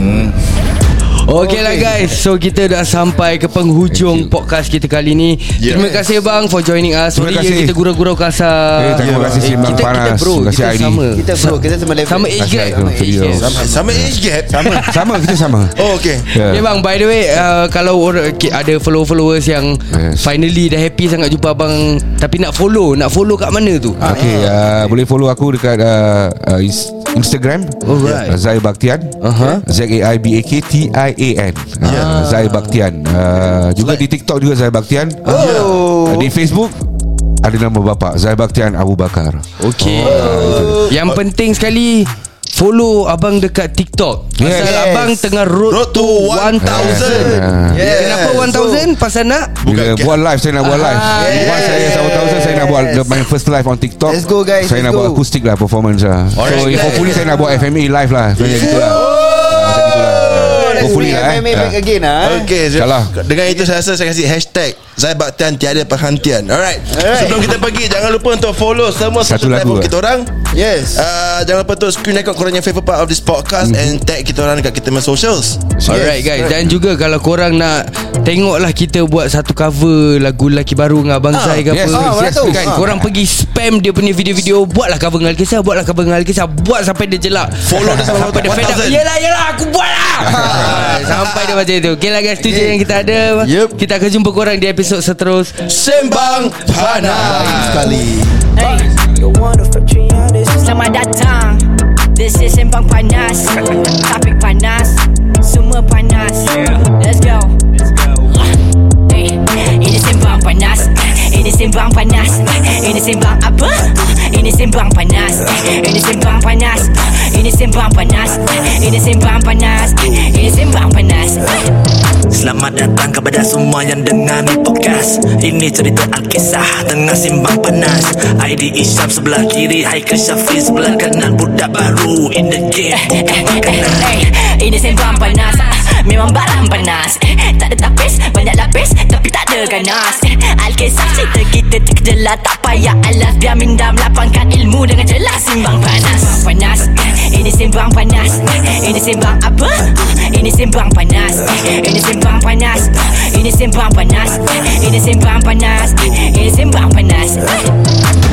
Speaker 3: Okay lah guys. So kita dah sampai ke penghujung podcast kita kali ni.
Speaker 2: Yes.
Speaker 3: Terima kasih bang for joining us.
Speaker 6: Terima
Speaker 3: Sorry
Speaker 6: kasih.
Speaker 3: ya kita gurau-gurau kasar.
Speaker 6: Eh, terima kasih Simbang
Speaker 3: kita, kita
Speaker 6: Panas.
Speaker 3: bro
Speaker 6: Terima kasih
Speaker 3: Kita
Speaker 6: ID.
Speaker 3: sama.
Speaker 4: Kita bro Kita sama level.
Speaker 3: Sama age gap. Sama age gap.
Speaker 2: Sama, sama age gap. Sama.
Speaker 6: Sama kita sama.
Speaker 2: Oh okay.
Speaker 6: Yeah.
Speaker 3: Okay bang By the way uh, Kalau orang, ki- ada follow-followers yang
Speaker 6: Yes.
Speaker 3: Finally dah happy sangat jumpa abang Tapi nak follow Nak follow kat mana tu?
Speaker 6: Okay uh, Boleh follow aku dekat uh, uh, ins- Instagram.
Speaker 3: Alright.
Speaker 6: uh, Zai Baktian
Speaker 3: Aha.
Speaker 6: Z-A-I-B-A-K-T-I-A-N uh, Zai Baktian. Uh, Juga di TikTok juga Zai Baktian. Oh. uh, Di Facebook Ada nama bapak Zai Baktian Abu Bakar.
Speaker 3: Okay Yang penting sekali Follow abang dekat TikTok. Pasal
Speaker 6: Yes.
Speaker 3: abang tengah road,
Speaker 2: Road to 1000
Speaker 6: uh,
Speaker 2: Yes.
Speaker 3: Kenapa 1000? Pasal nak?
Speaker 6: Bila
Speaker 2: Bukan-
Speaker 6: buat live Saya nak buat live.
Speaker 3: Ah,
Speaker 6: Once saya sama tahun Saya nak buat My first live on TikTok.
Speaker 4: Let's go, guys,
Speaker 6: Saya
Speaker 4: let's
Speaker 6: nak buat
Speaker 4: go.
Speaker 6: acoustic lah Performance lah. So
Speaker 2: Alright.
Speaker 6: hopefully saya nak buat FME live lah Sebenarnya lah. Macam gitu lah Hopefully
Speaker 4: bring
Speaker 6: lah eh.
Speaker 4: FMA back
Speaker 6: Ah.
Speaker 4: again ah.
Speaker 2: Okay
Speaker 6: InsyaAllah.
Speaker 2: Dengan itu saya rasa Saya kasih hashtag Zai Baktian Tiada Perhentian Alright
Speaker 4: Alright.
Speaker 2: Sebelum kita pergi Jangan lupa untuk follow Semua
Speaker 6: Satu
Speaker 2: social
Speaker 6: lagu,
Speaker 2: platform
Speaker 6: eh?
Speaker 2: kita orang
Speaker 4: Yes
Speaker 2: Uh, jangan lupa untuk screen record korang yang favourite part of this podcast
Speaker 6: Mhm.
Speaker 2: and tag kita orang dekat kita punya socials.
Speaker 3: Alright guys Dan juga kalau korang nak Tengoklah kita buat satu cover Lagu lelaki baru dengan Abang Zai ke
Speaker 6: yes,
Speaker 3: apa
Speaker 6: yes, yes,
Speaker 3: kan, Korang pergi spam dia punya video-video Buatlah cover dengan Alkisah Buatlah cover dengan Alkisah Buat sampai dia jelak
Speaker 2: Follow dia sampai
Speaker 3: Sampai dia fed up
Speaker 2: 1000.
Speaker 3: Yelah yelah aku buat lah Sampai dia macam itu. Okay lah guys Tu je yang kita ada.
Speaker 4: Yup.
Speaker 3: Kita akan jumpa korang di episod seterus.
Speaker 2: Sembang panas sekali.
Speaker 1: Hey. Selamat datang. This is Sembang Panas. Topik panas. Semua panas. Let's go. Hey. Ini Sembang Panas. Ini Sembang Panas. Ini Sembang apa? Ini Sembang Panas. Ini Sembang Panas. Ini Sembang Panas. Ini Sembang Panas. Ini Sembang Panas.
Speaker 5: Selamat datang kepada semua yang dengar ni podcast. Ini cerita Alkisah tengah simbang panas. ID Isyam sebelah kiri Haikal Syafiq sebelah kanan. Budak baru in the game. Bukan
Speaker 1: Eh, Ini sembang panas Memang barang panas. Tak ada tapis Banyak lapis Tapi tak ada ganas. Alkisah cerita kita terkejelah Tak payah alas. Biar minda melapangkan ilmu Dengan jelas Simbang panas. Panas. Ini sembang panas. Ini sembang apa? Ah, Ini sembang panas. Eh, Ini sembang panas. Ini sembang panas. Ini sembang panas. Eh, Ini sembang panas